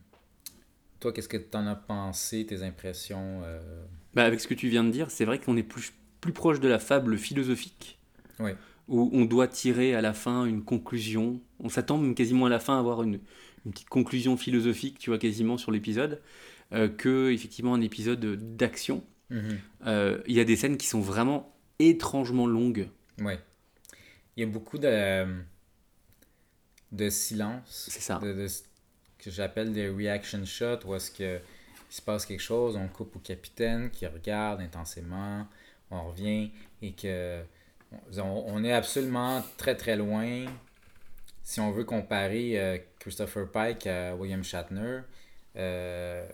toi, qu'est-ce que tu en as pensé, tes impressions euh, Bah, avec ce que tu viens de dire, c'est vrai qu'on est plus, plus proche de la fable philosophique. Oui. Où on doit tirer à la fin une conclusion. On s'attend même quasiment à la fin à avoir une, une petite conclusion philosophique, tu vois, quasiment sur l'épisode, euh, que effectivement un épisode d'action. Mhm. Euh, Il y a des scènes qui sont vraiment étrangement longues. Oui. Il y a beaucoup de, de silence. C'est ça. De, de- que j'appelle des reaction shots où est-ce que il se passe quelque chose, on coupe au capitaine qui regarde intensément, on revient et que on, est absolument très très loin. Si on veut comparer euh, Christopher Pike à William Shatner, euh,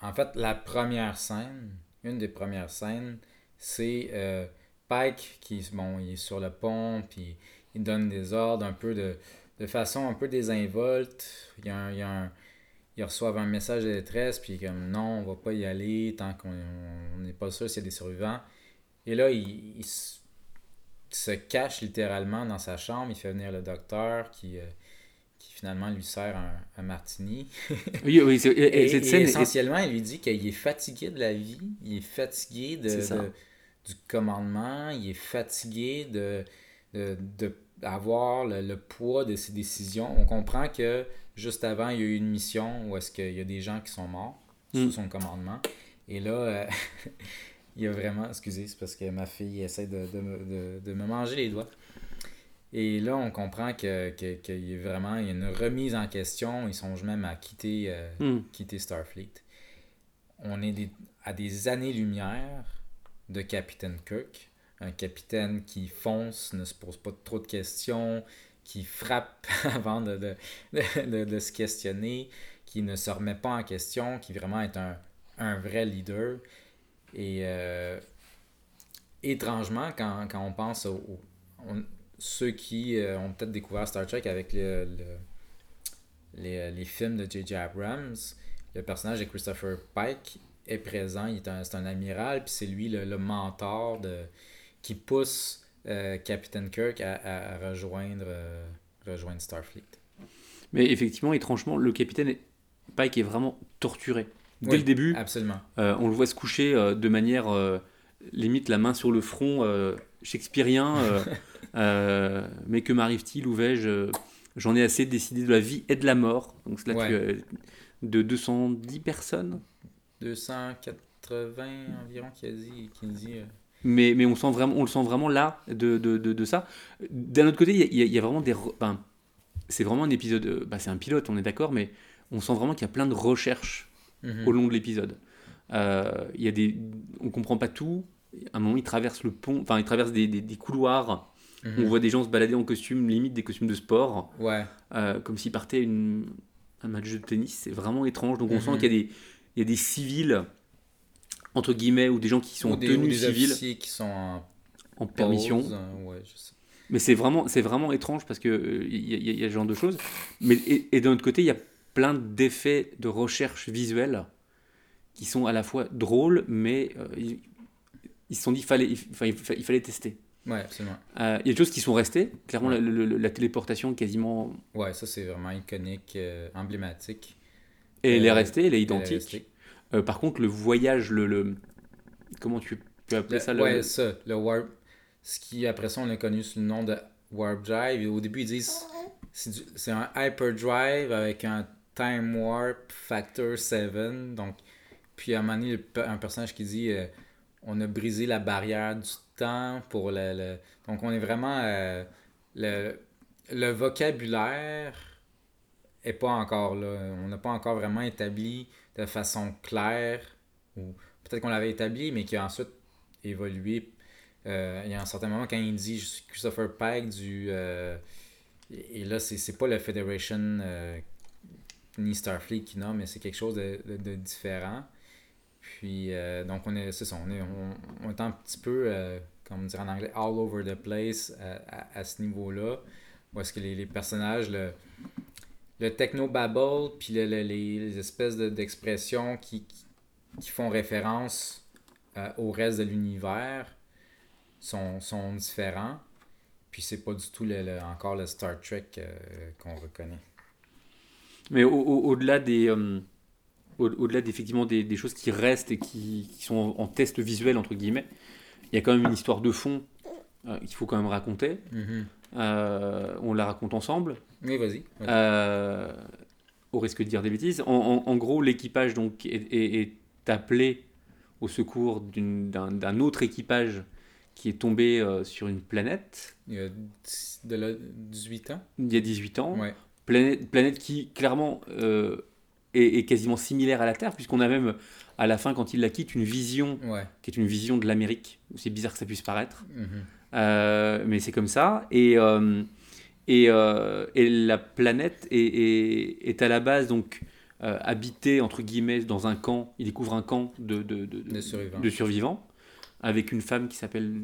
en fait, la première scène, une des premières scènes, c'est euh, Pike qui bon, il est sur le pont, puis il donne des ordres un peu de, façon un peu désinvolte. Il, y a un- ils reçoivent un message de détresse, puis comme non, on va pas y aller tant qu'on on n'est pas sûr s'il y a des survivants. Et là, il, il se- cache littéralement dans sa chambre. Il fait venir le docteur qui, euh, qui finalement lui sert un, un martini. Oui, oui, c'est- et- et Et, essentiellement, il lui dit qu'il est fatigué de la vie, il est fatigué de, du commandement, il est fatigué de, de, de avoir le, le poids de ses décisions. On comprend que juste avant, il y a eu une mission où est-ce qu'il y a des gens qui sont morts Mm. sous son commandement. Et là, euh, il y a vraiment... Excusez, c'est parce que ma fille essaie de, de, me- de- de me manger les doigts. Et là, on comprend que, que, qu'il y a vraiment il y a une remise en question. Ils songent même à quitter, euh, Hmm. quitter Starfleet. On est des- à des années-lumière de Capitaine Kirk. Un capitaine qui fonce, ne se pose pas trop de questions, qui frappe avant de, de, de- de- se questionner, qui ne se remet pas en question, qui vraiment est un, un vrai leader. Et euh, étrangement, quand, quand on pense aux, ceux qui euh, ont peut-être découvert Star Trek avec le, le- les, les films de J.J. Abrams, le personnage de Christopher Pike est présent. Il est un, c'est un amiral, puis c'est lui le, le mentor de, qui pousse euh, Captain Kirk à, à- à rejoindre, euh, rejoindre Starfleet. Mais effectivement, étrangement, le capitaine Pike est vraiment torturé. Dès Oui, le début, Absolument. euh, on le voit se coucher euh, de manière limite la main sur le front, shakespearien. mais que m'arrive-t-il Où vais-je J'en ai assez de décider de la vie et de la mort. Donc c'est là Ouais. de 210 personnes. 280 environ qui a dit. Qui dit Mais, mais on, sent vraiment, on le sent vraiment là de, de, de, de ça. D'un autre côté, il y a- y, vraiment des. ben, c'est vraiment un épisode. euh, bah, c'est un pilote, on est d'accord, mais on sent vraiment qu'il y a plein de recherches mhm. au long de l'épisode. Euh, il y a des, on comprend pas tout. À un moment, il traverse le pont, enfin, il traverse des, des, des couloirs. Mhm. On voit des gens se balader en costume, limite des costumes de sport, Ouais. euh, comme s'ils partaient une, un match de tennis. C'est vraiment étrange. Donc on Mhm. sent qu'il y y a des civils entre guillemets ou des gens qui sont Ou en des, ou tenue des civile qui sont en en permission. pause, ouais, je sais. Mais c'est vraiment, c'est vraiment étrange parce que euh, y, a- il y a ce genre de choses. Mais et, et d'un autre côté, il y a plein d'effets de recherche visuelle qui sont à la fois drôles, mais euh, ils, ils se sont dit qu'il fallait, il, fallait tester. Ouais, absolument. Euh, Il y a des choses qui sont restées. Clairement, Ouais. la, la téléportation quasiment, Ouais, ça c'est vraiment iconique, euh, emblématique. elle est restée, elle est Elle est identique. Euh, par contre, le voyage, le, le- comment tu peux appeler Le- ça le- ouais, ça, le warp. Ce qui, après ça, on l'a connu sous le nom de Warp Drive. Et au début, ils disent c'est un hyperdrive avec un time warp factor 7. Donc, puis à un moment donné, un personnage qui dit euh, on a brisé la barrière du temps pour le. le- Donc, on est vraiment. euh, le, le vocabulaire est pas encore là. On n'a pas encore vraiment établi de façon claire, ou peut-être qu'on l'avait établi, mais qui a ensuite évolué. Euh, il y a un certain moment quand il dit Christopher Pike du. euh, et là, c'est pas le Federation euh, ni Starfleet qui nomme, mais c'est quelque chose de, de- différent. Puis, donc, on est, c'est ça, on est, on, on est un petit peu, comme on dirait en anglais, all over the place à, à ce niveau-là. Où est-ce que les, les personnages, le techno-babble, puis le- le- les, les espèces de- d'expressions qui, qui, qui font référence euh, au reste de l'univers sont, sont différents. Puis c'est pas du tout le, le- encore le Star Trek euh, qu'on reconnaît. Mais au- au- au-delà des, euh, au- au-delà d'effectivement des, des choses qui restent et qui, qui sont en, en test visuel entre guillemets, il y a quand même une histoire de fond qu'il faut quand même raconter. Euh, on la raconte ensemble, Oui, vas-y. euh, au risque de dire des bêtises. En, en- en gros, l'équipage donc est, est- est appelé au secours d'un, autre équipage qui est tombé euh, sur une planète Il y a de là, 18 ans. il y a 18 ans. Ouais. Planète, planète qui, clairement, euh, est, est quasiment similaire à la Terre, puisqu'on a même, à la fin, quand il la quitte, une vision Ouais. qui est une vision de l'Amérique. C'est bizarre que ça puisse paraître. Mhm. Euh, mais c'est comme ça. Et, et, euh, et la planète est, est, est à la base, donc, euh, habitée, entre guillemets, dans un camp. Il découvre un camp de, de, de, De survivants. avec une femme qui s'appelle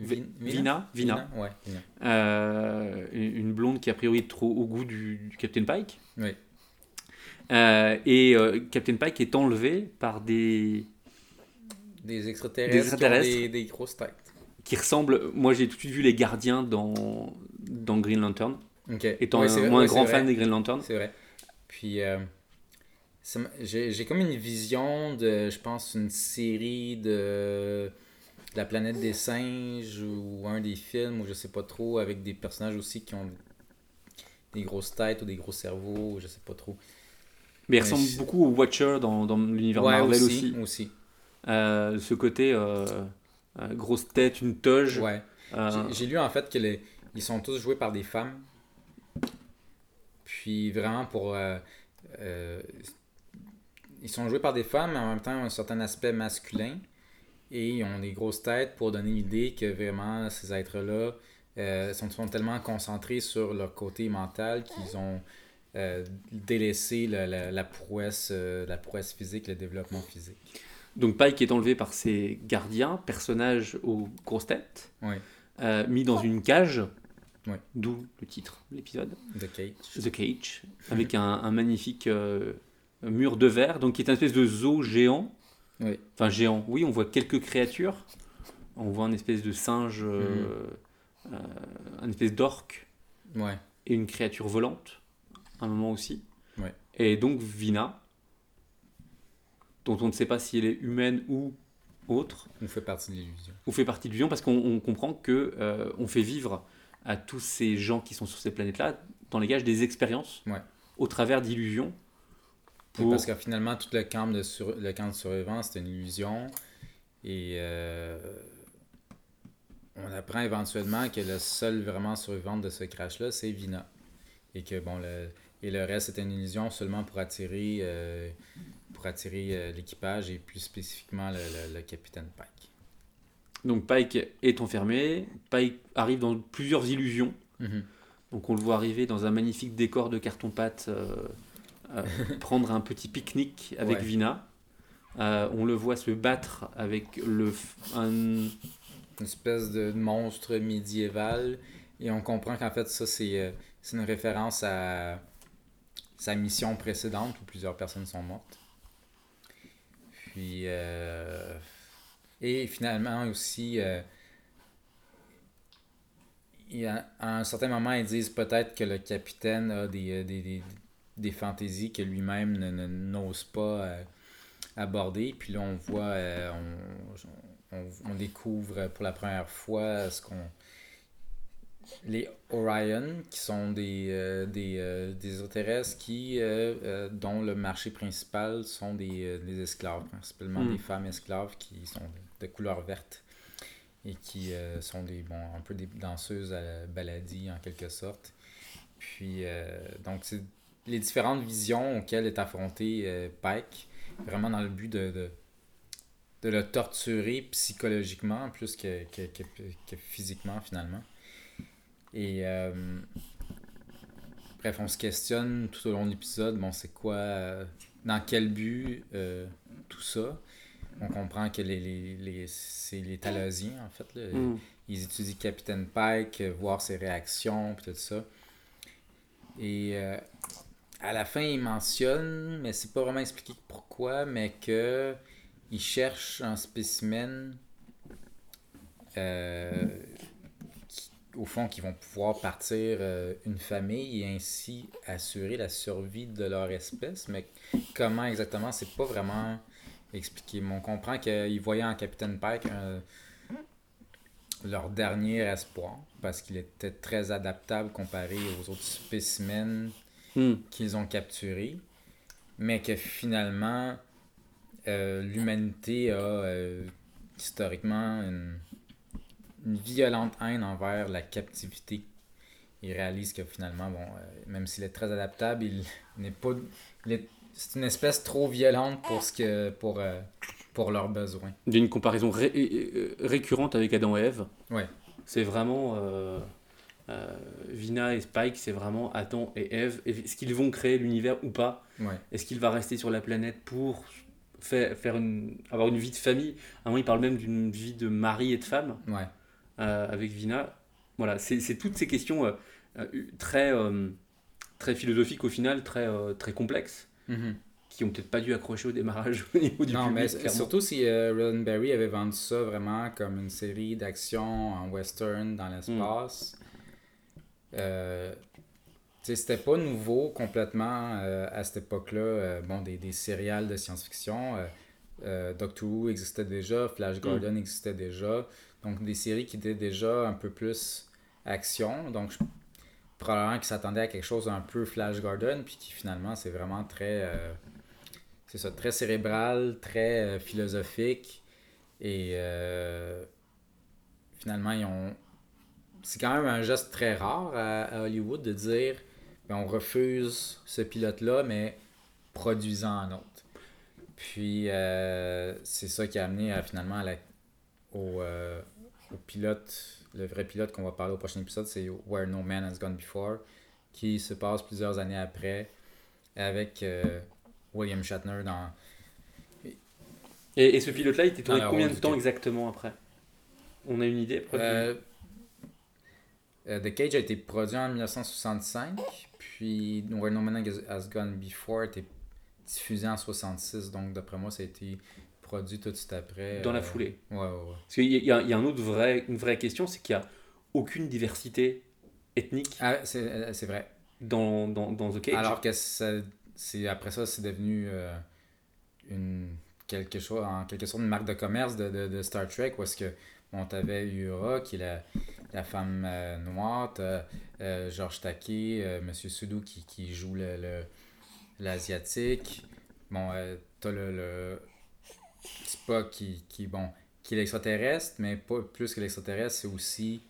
Vin- Vina? Vina. Ouais. Euh, une blonde qui a priori est trop au goût du, du Captain Pike. Oui. Et Captain Pike est enlevé par des Des extraterrestres, Des extraterrestres. qui ont des, des grosses têtes. qui ressemblent. Moi, j'ai tout de suite vu les gardiens dans dans Green Lantern, Ok. étant Ouais, un, c'est vrai- moi ouais, un grand fan des Green Lantern. C'est vrai. Puis, euh, j'ai comme une vision de, je pense, une série de la planète des singes ou un des films, ou je sais pas trop, avec des personnages aussi qui ont des grosses têtes ou des gros cerveaux, je sais pas trop. Mais il Ouais, ressemble je- beaucoup au Watcher dans, dans l'univers Ouais, Marvel aussi. aussi. aussi. Euh, ce côté euh, grosse tête, une toge. Ouais. J'ai lu en fait que les, ils sont tous joués par des femmes. Puis vraiment pour. euh, euh, ils sont joués par des femmes, mais en même temps, ils ont un certain aspect masculin. Et ils ont des grosses têtes pour donner l'idée que vraiment, ces êtres-là euh, sont, sont tellement concentrés sur leur côté mental qu'ils ont délaissé la, la- la prouesse, la prouesse physique, le développement physique. Donc Pike est enlevé par ses gardiens, personnages aux grosses têtes, euh, mis dans une cage Ouais. D'où le titre de l'épisode. The Cage. The Cage, avec un, un magnifique euh, mur de verre, donc qui est un espèce de zoo géant. Oui. Enfin, géant, oui, on voit quelques créatures. On voit un espèce de singe, euh, euh, un espèce d'orque Ouais. et une créature volante, à un moment aussi. Ouais. Et donc Vina, dont on ne sait pas si elle est humaine ou autre, On fait partie de l'illusion. on fait partie de l'illusion parce qu'on on comprend que euh, on fait vivre à tous ces gens qui sont sur ces planètes-là, dans les gages, des expériences Ouais. au travers d'illusions. Oui. Parce que finalement, tout le camp de, sur... le camp de survivants, c'était une illusion. Et euh, on apprend éventuellement que le seul vraiment survivant de ce crash-là, c'est Vina. Et que bon, le... Et le reste, c'était une illusion seulement pour attirer, euh, pour attirer euh, l'équipage et plus spécifiquement le, le- le capitaine Pike. Donc Pike est enfermé, Pike arrive dans plusieurs illusions. Donc on le voit arriver dans un magnifique décor de carton-pâte, euh, euh, prendre un petit pique-nique avec Ouais. Vina. Euh, on le voit se battre avec le un, Une espèce de monstre médiéval. Et on comprend qu'en fait, ça, c'est c'est une référence à sa mission précédente où plusieurs personnes sont mortes. Puis. Et finalement aussi. euh, il y a- à un certain moment, ils disent peut-être que le capitaine a des, euh, des, des, des fantaisies que lui-même ne- ne- n'ose pas euh, aborder. Puis là, on voit, euh, on, on, on découvre pour la première fois ce qu'on. Les Orion, qui sont des, euh, des, euh, des extraterrestres qui, euh, dont le marché principal sont des, des esclaves, principalement Mm. des femmes esclaves qui sont de couleur verte et qui euh, sont des bon un peu des danseuses à la baladie en quelque sorte. Puis euh, donc c'est les différentes visions auxquelles est affronté euh, Pike, vraiment dans le but de, de, le torturer psychologiquement plus que, que, que, que physiquement finalement. Et bref, on se questionne tout au long de l'épisode, bon c'est quoi, dans quel but tout ça? On comprend que les, les, les- c'est les Talosiens, en fait. là. Mm. Ils étudient Capitaine Pike, euh, voir ses réactions, puis tout ça. Et euh, à la fin, il mentionne, mais c'est pas vraiment expliqué pourquoi, mais que il cherche un spécimen euh, qui- au fond qui vont pouvoir partir euh, une famille et ainsi assurer la survie de leur espèce. Mais comment exactement, c'est pas vraiment expliqué. Mais on comprend qu'ils voyaient en Capitaine Pike un- leur dernier espoir parce qu'il était très adaptable comparé aux autres spécimens Mm. qu'ils ont capturés, mais que finalement, euh, l'humanité a euh, historiquement une, une violente haine envers la captivité. Ils réalisent que finalement, bon, euh, même s'il est très adaptable, il n'est pas. il est- c'est une espèce trop violente pour, ce que, pour, euh, pour leurs besoins. Il y a une comparaison ré- euh, récurrente avec Adam et Ève. Ouais. C'est vraiment euh, euh, Vina et Spike, c'est vraiment Adam et Ève. Est-ce qu'ils vont créer l'univers ou pas Ouais. Est-ce qu'il va rester sur la planète pour faire, faire une, avoir une vie de famille? À un moment, il parle même d'une vie de mari et de femme Ouais. euh, avec Vina. Voilà, c'est c'est toutes ces questions euh, euh, très, euh, très philosophiques au final, très, euh, très complexes, Mhm. qui ont peut-être pas dû accrocher au démarrage au niveau du Non, public. mais surtout si euh, Roddenberry avait vendu ça vraiment comme une série d'action en western dans l'espace. Euh, tu sais, c'était pas nouveau complètement euh, à cette époque-là. Euh, bon, des, des séries de science-fiction. euh, euh, Doctor Who existait déjà, Flash Gordon existait déjà. Donc, des séries qui étaient déjà un peu plus action. Donc, je- probablement qu'ils s'attendaient à quelque chose un peu Flash Gordon, puis qui finalement, c'est vraiment très. euh, c'est ça, très cérébral, très euh, philosophique. Et euh, finalement, ils ont. C'est quand même un geste très rare à, Hollywood de dire ben, on refuse ce pilote-là, mais produisant un autre. Puis c'est ça qui a amené finalement à la- au, au pilote, le vrai pilote qu'on va parler au prochain épisode, c'est Where No Man Has Gone Before, qui se passe plusieurs années après avec euh, William Shatner dans Et, et ce pilote-là, il était tourné combien de temps exactement après? On a une idée Euh, Euh, The Cage a été produit en 1965, puis Where No Man Has Gone Before a été diffusé en 66, donc d'après moi, ça a été produit tout de suite après. Dans la euh, foulée. Ouais, ouais, ouais. Parce qu'il y, y a un autre vrai, une vraie question, c'est qu'il n'y a aucune diversité ethnique Ah, c'est euh, c'est vrai. dans, dans, dans The Cage. Alors que ça, c'est après ça, c'est devenu euh, une quelque chose, en quelque sorte, une marque de commerce de, de, de Star Trek, où est-ce que bon, t'avais Uhura, qui est la, la femme euh, noire, t'as euh, Georges euh, Monsieur Sudo qui, qui joue le, le- l'asiatique. Bon, t'as le, le Spock qui, qui, bon, qui est l'extraterrestre, mais pas plus que l'extraterrestre, c'est aussi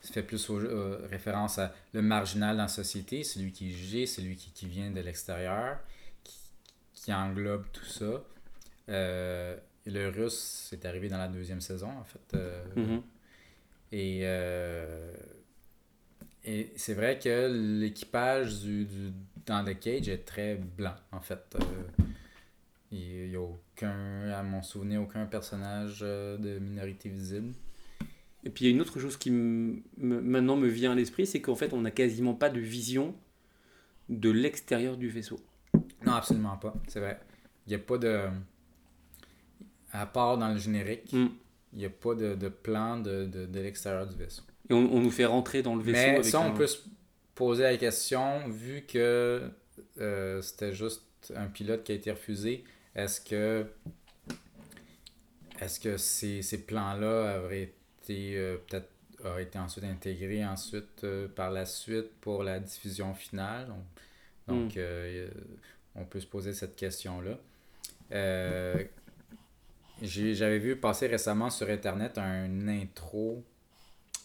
ça fait plus au- euh, référence à le marginal dans la société, celui qui est jugé, celui qui, qui vient de l'extérieur, qui, qui englobe tout ça. Euh, le russe, c'est arrivé dans la deuxième saison, en fait. euh, Mhm. Et, et c'est vrai que l'équipage du, du- dans The Cage est très blanc, en fait. Il n'y a aucun, à mon souvenir, aucun personnage euh, de minorité visible. Et puis il y a une autre chose qui maintenant me vient à l'esprit, c'est qu'en fait on n'a quasiment pas de vision de l'extérieur du vaisseau. Non, absolument pas. C'est vrai. Il n'y a pas de. À part dans le générique, Mm. il n'y a pas de, de plan de, de, de l'extérieur du vaisseau. Et on, on nous fait rentrer dans le vaisseau Mais avec ça, on un- peut se poser la question, vu que euh, c'était juste un pilote qui a été refusé, est-ce que. Est-ce que ces, ces plans-là auraient été euh, peut-être auraient été ensuite intégrés ensuite euh, par la suite pour la diffusion finale? On- Donc, Mm. euh, on peut se poser cette question-là. J'avais vu passer récemment sur Internet un intro,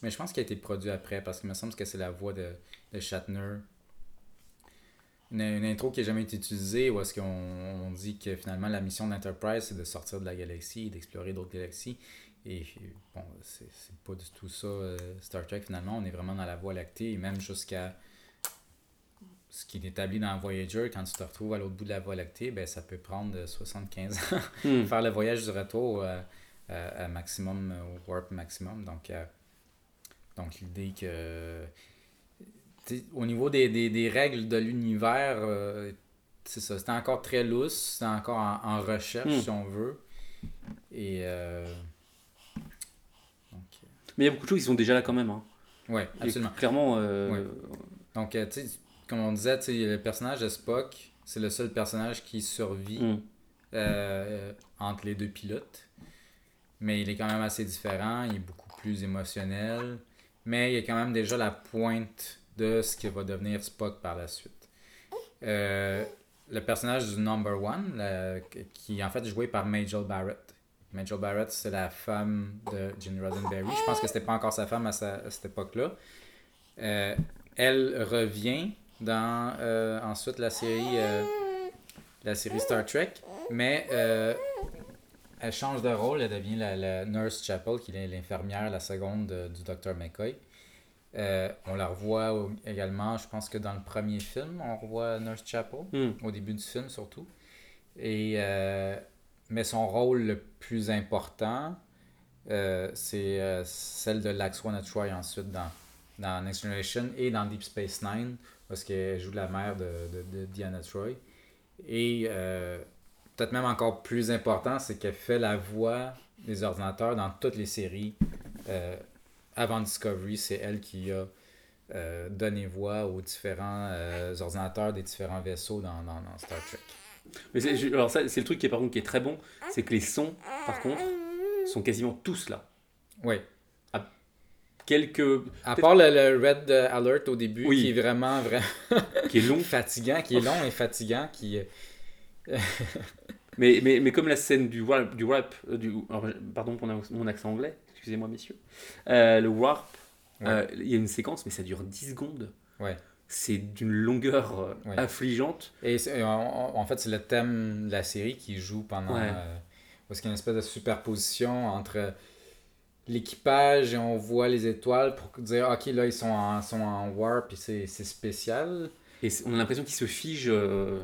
mais je pense qu'il a été produit après parce qu'il me semble que c'est la voix de, de Shatner. Une, une intro qui n'a jamais été utilisée où est-ce qu'on on dit que finalement la mission d'Enterprise c'est de sortir de la galaxie et d'explorer d'autres galaxies. Et bon, c'est pas du tout ça euh, Star Trek finalement. On est vraiment dans la voie lactée et même jusqu'à ce qui est établi dans Voyager, quand tu te retrouves à l'autre bout de la voie lactée, ben, ça peut prendre euh, 75 ans Hmm. faire le voyage du retour euh, à, à maximum, euh, au warp maximum. Donc, euh, donc l'idée que. Au niveau des, des, des règles de l'univers, euh, c'est ça. C'était encore très lousse, c'était encore en, en recherche, Hmm. si on veut. Et. euh, donc, Mais il y a beaucoup de choses qui sont déjà là quand même. hein. Et absolument. Clairement, euh, Ouais. Donc, euh, tu sais, comme on disait, le personnage de Spock, c'est le seul personnage qui survit hmm. euh, entre les deux pilotes. Mais il est quand même assez différent, il est beaucoup plus émotionnel. Mais il y a quand même déjà la pointe de ce qui va devenir Spock par la suite. Euh, le personnage du Number One, qui est en fait joué par Majel Barrett. Majel Barrett, c'est la femme de Gene Roddenberry. Je pense que c'était pas encore sa femme à, cette époque-là. Euh, elle revient dans euh, ensuite la série, la série Star Trek, mais elle change de rôle, elle devient la, Nurse Chapel, qui est l'infirmière, la seconde de- du Dr. McCoy. Euh, on la revoit au- également, je pense que dans le premier film, on revoit Nurse Chapel, Hmm. au début du film surtout. Et, euh, mais son rôle le plus important, euh, c'est celle de Laxwana Troy ensuite dans, dans Next Generation et dans Deep Space Nine, parce qu'elle joue la mère de, de, de Diana Troy. Et peut-être même encore plus important, c'est qu'elle fait la voix des ordinateurs dans toutes les séries. Euh, avant Discovery, c'est elle qui a euh, donné voix aux différents euh, ordinateurs des différents vaisseaux dans, dans, dans Star Trek. Mais c'est, alors ça, c'est le truc qui est par contre qui est très bon, c'est que les sons, par contre, sont quasiment tous là. Oui. Quelques, À part le, le Red Alert au début, Oui. qui est vraiment, vraiment qui est long, fatigant, qui est long et fatigant, qui... mais, mais, mais comme la scène du warp, du warp, euh, du, alors, pardon pour mon accent anglais, excusez-moi messieurs, Euh, le warp, Ouais. euh, il y a une séquence, mais ça dure 10 secondes. Ouais. C'est d'une longueur euh, Ouais. affligeante. Et en, fait, c'est le thème de la série qui joue pendant... Ouais. euh, parce qu'il y a une espèce de superposition entre l'équipage et on voit les étoiles pour dire, OK, là, ils sont en, sont en warp et c'est spécial. Et on a l'impression qu'il se fige. euh,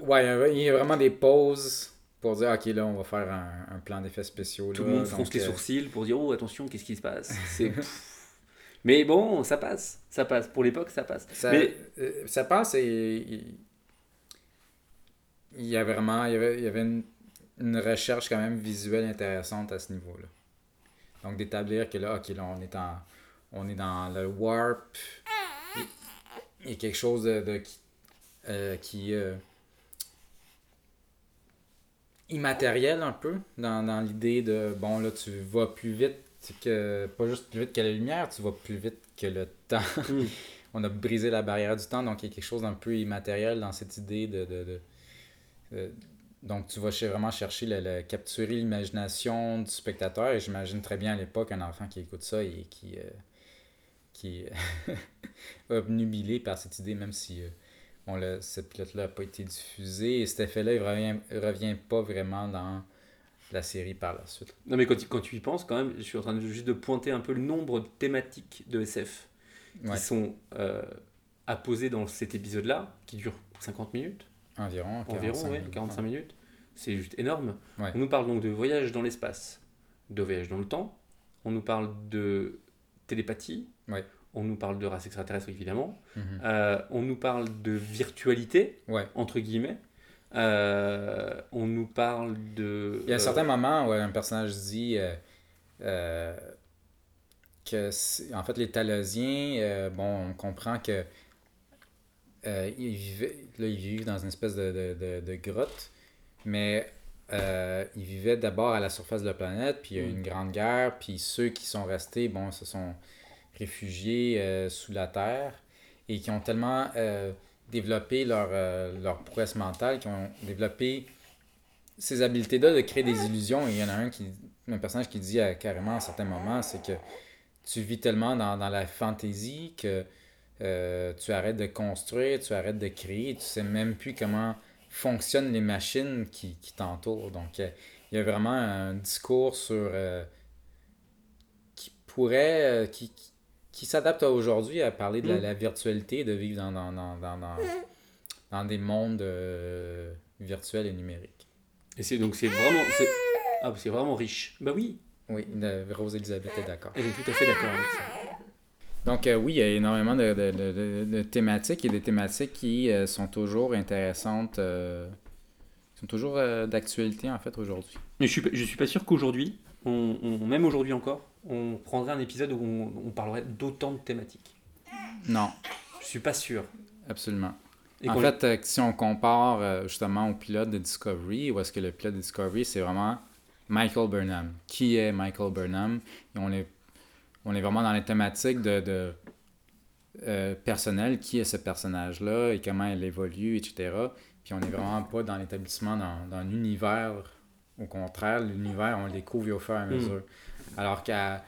Ouais, il y a vraiment des pauses pour dire, OK, là, on va faire un, un plan d'effets spéciaux. tout là. le monde fronce les euh, sourcils pour dire Oh, attention, qu'est-ce qui se passe? C'est. Mais bon, ça passe. Ça passe. Pour l'époque, ça passe. Ça, Mais- euh, ça passe et il, y a vraiment il y avait, il y avait une, une recherche quand même visuelle intéressante à ce niveau-là. Donc d'établir que là, ok, là on est en on est dans le warp. Il il y a quelque chose de, de- qui, euh, qui euh, immatériel un peu dans, dans l'idée de bon là tu vas plus vite que pas juste plus vite que la lumière, tu vas plus vite que le temps Mm. on a brisé la barrière du temps, donc il y a quelque chose d'un peu immatériel dans cette idée de... de, de- de- donc tu vas vraiment chercher le, le- capturer l'imagination du spectateur, et j'imagine très bien à l'époque un enfant qui écoute ça et qui, euh, qui est obnubilé par cette idée, même si euh, bon, le, cette pilote-là n'a pas été diffusée, et cet effet-là, il revient, revient pas vraiment dans la série par la suite. Non, mais quand, tu- quand tu y penses, quand même, je suis en train de, juste de pointer un peu le nombre de thématiques de SF Ouais, qui sont euh, apposées dans cet épisode-là, qui dure 50 minutes, environ. environ, 45 ouais, minutes. 45 minutes. C'est juste énorme. Ouais. On nous parle donc de voyage dans l'espace, de voyage dans le temps, on nous parle de télépathie, Ouais. On nous parle de race extraterrestre évidemment, Mhm. Euh, on nous parle de virtualité, Ouais. entre guillemets, Euh, on nous parle de... Il y a euh, certains moments où un personnage dit euh, que, en fait, les Talosiens, bon, on comprend que ils, vivaient, là, ils vivent dans une espèce de, de, de, de grotte, mais euh, ils vivaient d'abord à la surface de la planète, puis il y a eu Mm. une grande guerre, puis ceux qui sont restés, bon, se sont réfugiés euh, sous la terre et qui ont tellement euh, développé leur, euh, leur prouesse mentale, qui ont développé ces habiletés-là de créer des illusions. Il y en a un, qui, un personnage qui dit carrément à un certain moment, c'est que tu vis tellement dans, dans la fantaisie que tu arrêtes de construire, tu arrêtes de créer, tu sais même plus comment fonctionnent les machines qui, qui t'entourent. Donc, il y a vraiment un discours sur... qui pourrait... qui, qui s'adapte à aujourd'hui à parler de la, Mm. la virtualité, de vivre dans, dans, dans, dans, dans, dans des mondes euh, virtuels et numériques. Et c'est donc c'est vraiment... c'est- Ah, c'est vraiment riche. Bah oui, Oui, de- Rose-Elisabeth est d'accord. elle est tout à fait d'accord avec ça. Donc, euh, oui, il y a énormément de, de- de- thématiques et des thématiques qui euh, sont toujours intéressantes, euh, sont toujours euh, d'actualité en fait aujourd'hui. Mais je suis, je suis pas sûr qu'aujourd'hui, on, on- même aujourd'hui encore, on prendrait un épisode où on, on parlerait d'autant de thématiques. Non, Je suis pas sûr. absolument. Et en fait, euh, si on compare euh, justement au pilote de Discovery, où est-ce que le pilote de Discovery, c'est vraiment Michael Burnham. Qui est Michael Burnham? Et on est, on est vraiment dans les thématiques de, de euh, personnel. Qui est ce personnage-là? Et comment elle évolue, etc. Puis on n'est vraiment pas dans l'établissement dans, dans l'univers. Au contraire, l'univers, on le découvre au fur et à Mm. mesure. Alors qu'à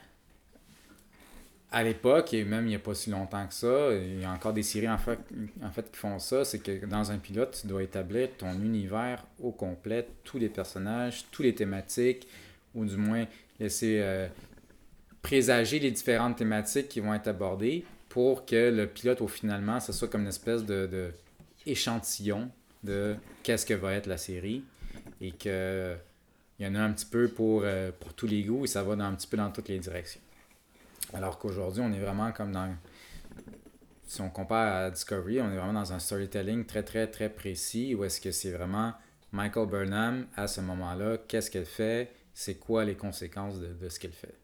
à l'époque, et même il n'y a pas si longtemps que ça, il y a encore des séries en fait, en fait qui font ça, c'est que dans un pilote, tu dois établir ton univers au complet, tous les personnages, toutes les thématiques, ou du moins laisser euh, présager les différentes thématiques qui vont être abordées pour que le pilote, au finalement, ce soit comme une espèce de, de échantillon de qu'est-ce que va être la série et que il y en a un petit peu pour, euh, pour tous les goûts et ça va dans, un petit peu dans toutes les directions. Alors qu'aujourd'hui, on est vraiment comme dans. Si on compare à Discovery, on est vraiment dans un storytelling très, très, très précis où est-ce que c'est vraiment Michael Burnham à ce moment-là, qu'est-ce qu'elle fait, c'est quoi les conséquences de, de ce qu'elle fait.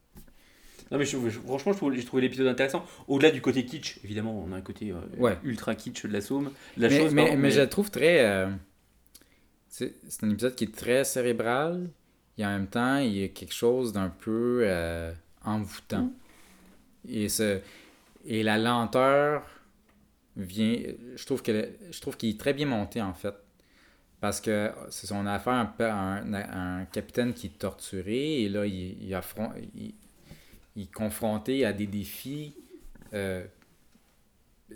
Non, mais je- je- franchement, j'ai trouvé l'épisode intéressant. Au-delà du côté kitsch, évidemment, on a un côté euh, Ouais. ultra kitsch de la somme. La mais, chose, mais, pardon, mais je le trouve très. euh, c'est un épisode qui est très cérébral et en même temps, il y a quelque chose d'un peu euh, envoûtant. Et, ce, et la lenteur vient. Je trouve que je trouve qu'il est très bien monté en fait. Parce que c'est ça, on a affaire à un, à un, capitaine qui est torturé et là, il, il, affron- il, il est confronté à des défis euh,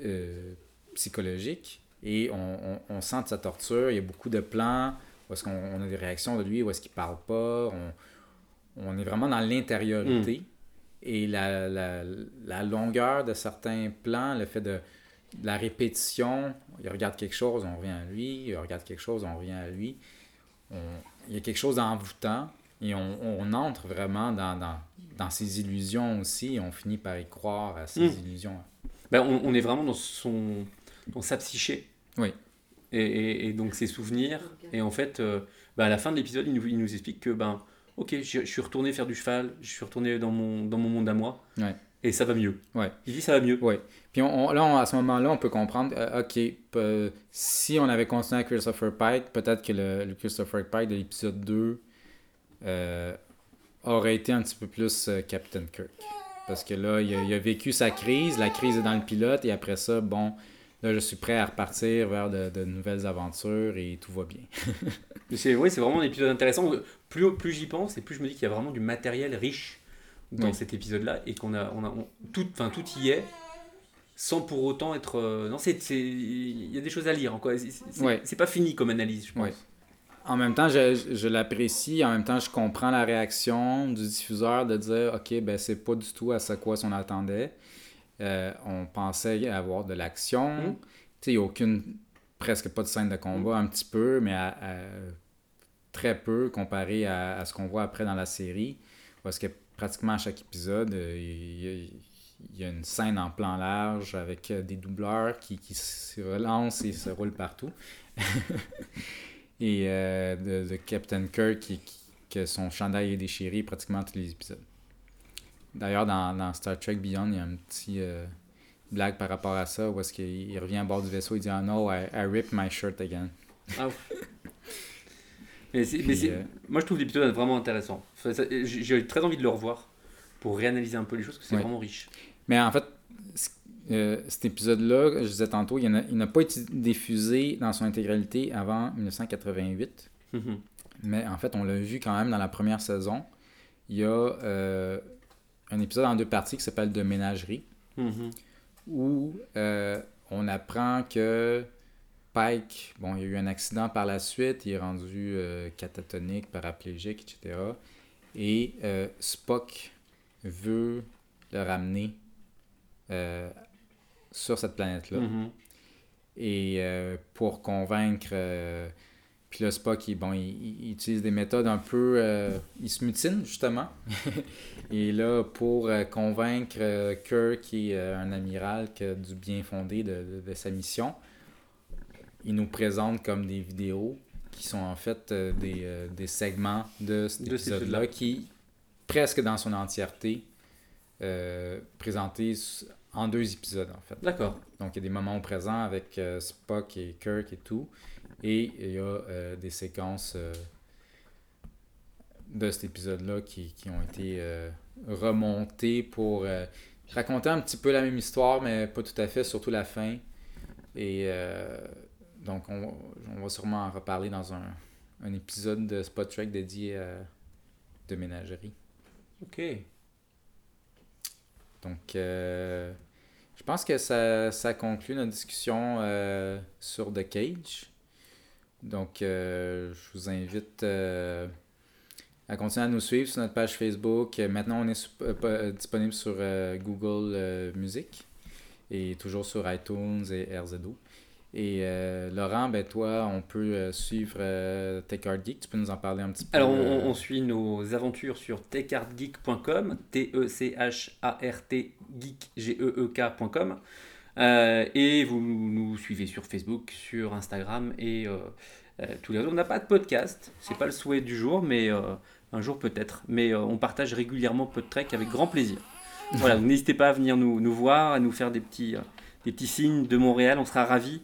euh, psychologiques et on, on, on sent de sa torture. Il y a beaucoup de plans où est-ce qu'on on a des réactions de lui, où est-ce qu'il parle pas. On, on est vraiment dans l'intériorité. Et la, la, la longueur de certains plans, le fait de, de la répétition, il regarde quelque chose, on revient à lui, il regarde quelque chose, on revient à lui. On- il y a quelque chose d'envoûtant et on, on entre vraiment dans, dans, dans ses illusions aussi, on finit par y croire à ses Mm. illusions. Ben, on, on est vraiment dans, son, dans sa psyché. Oui. Et, et- et donc ses souvenirs. Et en fait, euh, ben, à la fin de l'épisode, il nous, il nous explique que, ben, ok, je, je suis retourné faire du cheval, je suis retourné dans mon, dans mon monde à moi. Ouais. Et ça va mieux. Ouais. Il dit ça va mieux. Oui. Puis on, on- là, on- à ce moment-là, on peut comprendre, euh, OK, si on avait continué avec Christopher Pike, peut-être que le, le Christopher Pike de l'épisode 2 euh, aurait été un petit peu plus euh, Captain Kirk. Parce que là, il a, il a vécu sa crise, la crise est dans le pilote, et après ça, bon, là, je suis prêt à repartir vers de, de nouvelles aventures et tout va bien. C'est oui, c'est vraiment un épisode intéressant. Plus, plus j'y pense, et plus je me dis qu'il y a vraiment du matériel riche dans Oui. cet épisode-là et qu'on a, on a on- tout, enfin tout y est, sans pour autant être. euh, non, c'est, il y a des choses à lire. C'est, Ouais. pas fini comme analyse, je pense. Ouais. En même temps, je, je l'apprécie. En même temps, je comprends la réaction du diffuseur de dire OK, ben c'est pas du tout à ce quoi on attendait. Euh, on pensait avoir de l'action. Mm. Tu sais, il n'y a aucune, presque pas de scène de combat, un petit peu, mais à- à- très peu comparé à, à ce qu'on voit après dans la série. Parce que pratiquement à chaque épisode, euh, il y, a- il y a une scène en plan large avec euh, des doubleurs qui, qui se relancent et se roulent partout. et euh, de, de Captain Kirk qui, qui- que son chandail est déchiré pratiquement tous les épisodes. D'ailleurs, dans, dans Star Trek Beyond, il y a un petit euh, blague par rapport à ça où est-ce qu'il il revient à bord du vaisseau et dit Ah no, I, I ripped my shirt again. Mais c'est- mais Puis, euh, Moi, je trouve l'épisode vraiment intéressant. J'ai, très envie de le revoir pour réanalyser un peu les choses, parce que c'est Ouais. vraiment riche. Mais en fait, euh, cet épisode-là, je disais tantôt, il n'a il pas été diffusé dans son intégralité avant 1988. Mhm. Mais en fait, on l'a vu quand même dans la première saison. Il y a euh, un épisode en deux parties qui s'appelle De ménagerie, Mhm. où euh, on apprend que Pike, bon, il y a eu un accident par la suite, il est rendu euh, catatonique, paraplégique, etc. Et euh, Spock veut le ramener sur cette planète-là. Mhm. Et pour convaincre. Puis là, Spock, il, bon, il, il- il utilise des méthodes un peu. euh, il se mutine, justement. Et là, pour euh, convaincre euh, Kirk, qui est un amiral qui a du bien fondé de, de- de sa mission, il nous présente comme des vidéos qui sont en fait des, des segments de cet De cet épisode-là qui, presque dans son entièreté, présentés en deux épisodes, en fait. D'accord. Donc, il y a des moments au présent avec Spock et Kirk et tout. Et il y a euh, des séquences euh, de cet épisode-là qui, qui ont été euh, remontées pour raconter un petit peu la même histoire, mais pas tout à fait, surtout la fin. Et euh, donc, on, on va sûrement en reparler dans un, un épisode de Spot Trek dédié à de ménagerie. Ok. Donc, euh, je pense que ça, ça conclut notre discussion euh, sur The Cage. Donc, euh, je vous invite euh, à continuer à nous suivre sur notre page Facebook. Maintenant, on est euh, disponible sur Google Music et toujours sur iTunes et RZO. Et euh, Laurent, ben toi, on peut suivre euh, Tech Art Geek. Tu peux nous en parler un petit peu? Alors, on, on suit nos aventures sur techartgeek.com, T-E-C-H-A-R-T geek, G-E-E-K.com. Euh, et vous nous suivez sur Facebook, sur Instagram et euh, euh, tous les autres. On n'a pas de podcast, c'est pas le souhait du jour, mais un jour peut-être. Mais on partage régulièrement PodTrek avec grand plaisir. Voilà, donc n'hésitez pas à venir nous, nous voir, à nous faire des petits, des petits signes de Montréal. On sera ravis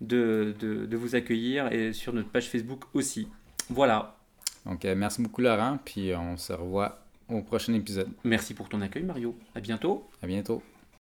de, de, de vous accueillir et sur notre page Facebook aussi. Voilà. Donc, euh, merci beaucoup, Laurent. Puis, on se revoit au prochain épisode. Merci pour ton accueil, Mario. À bientôt. À bientôt.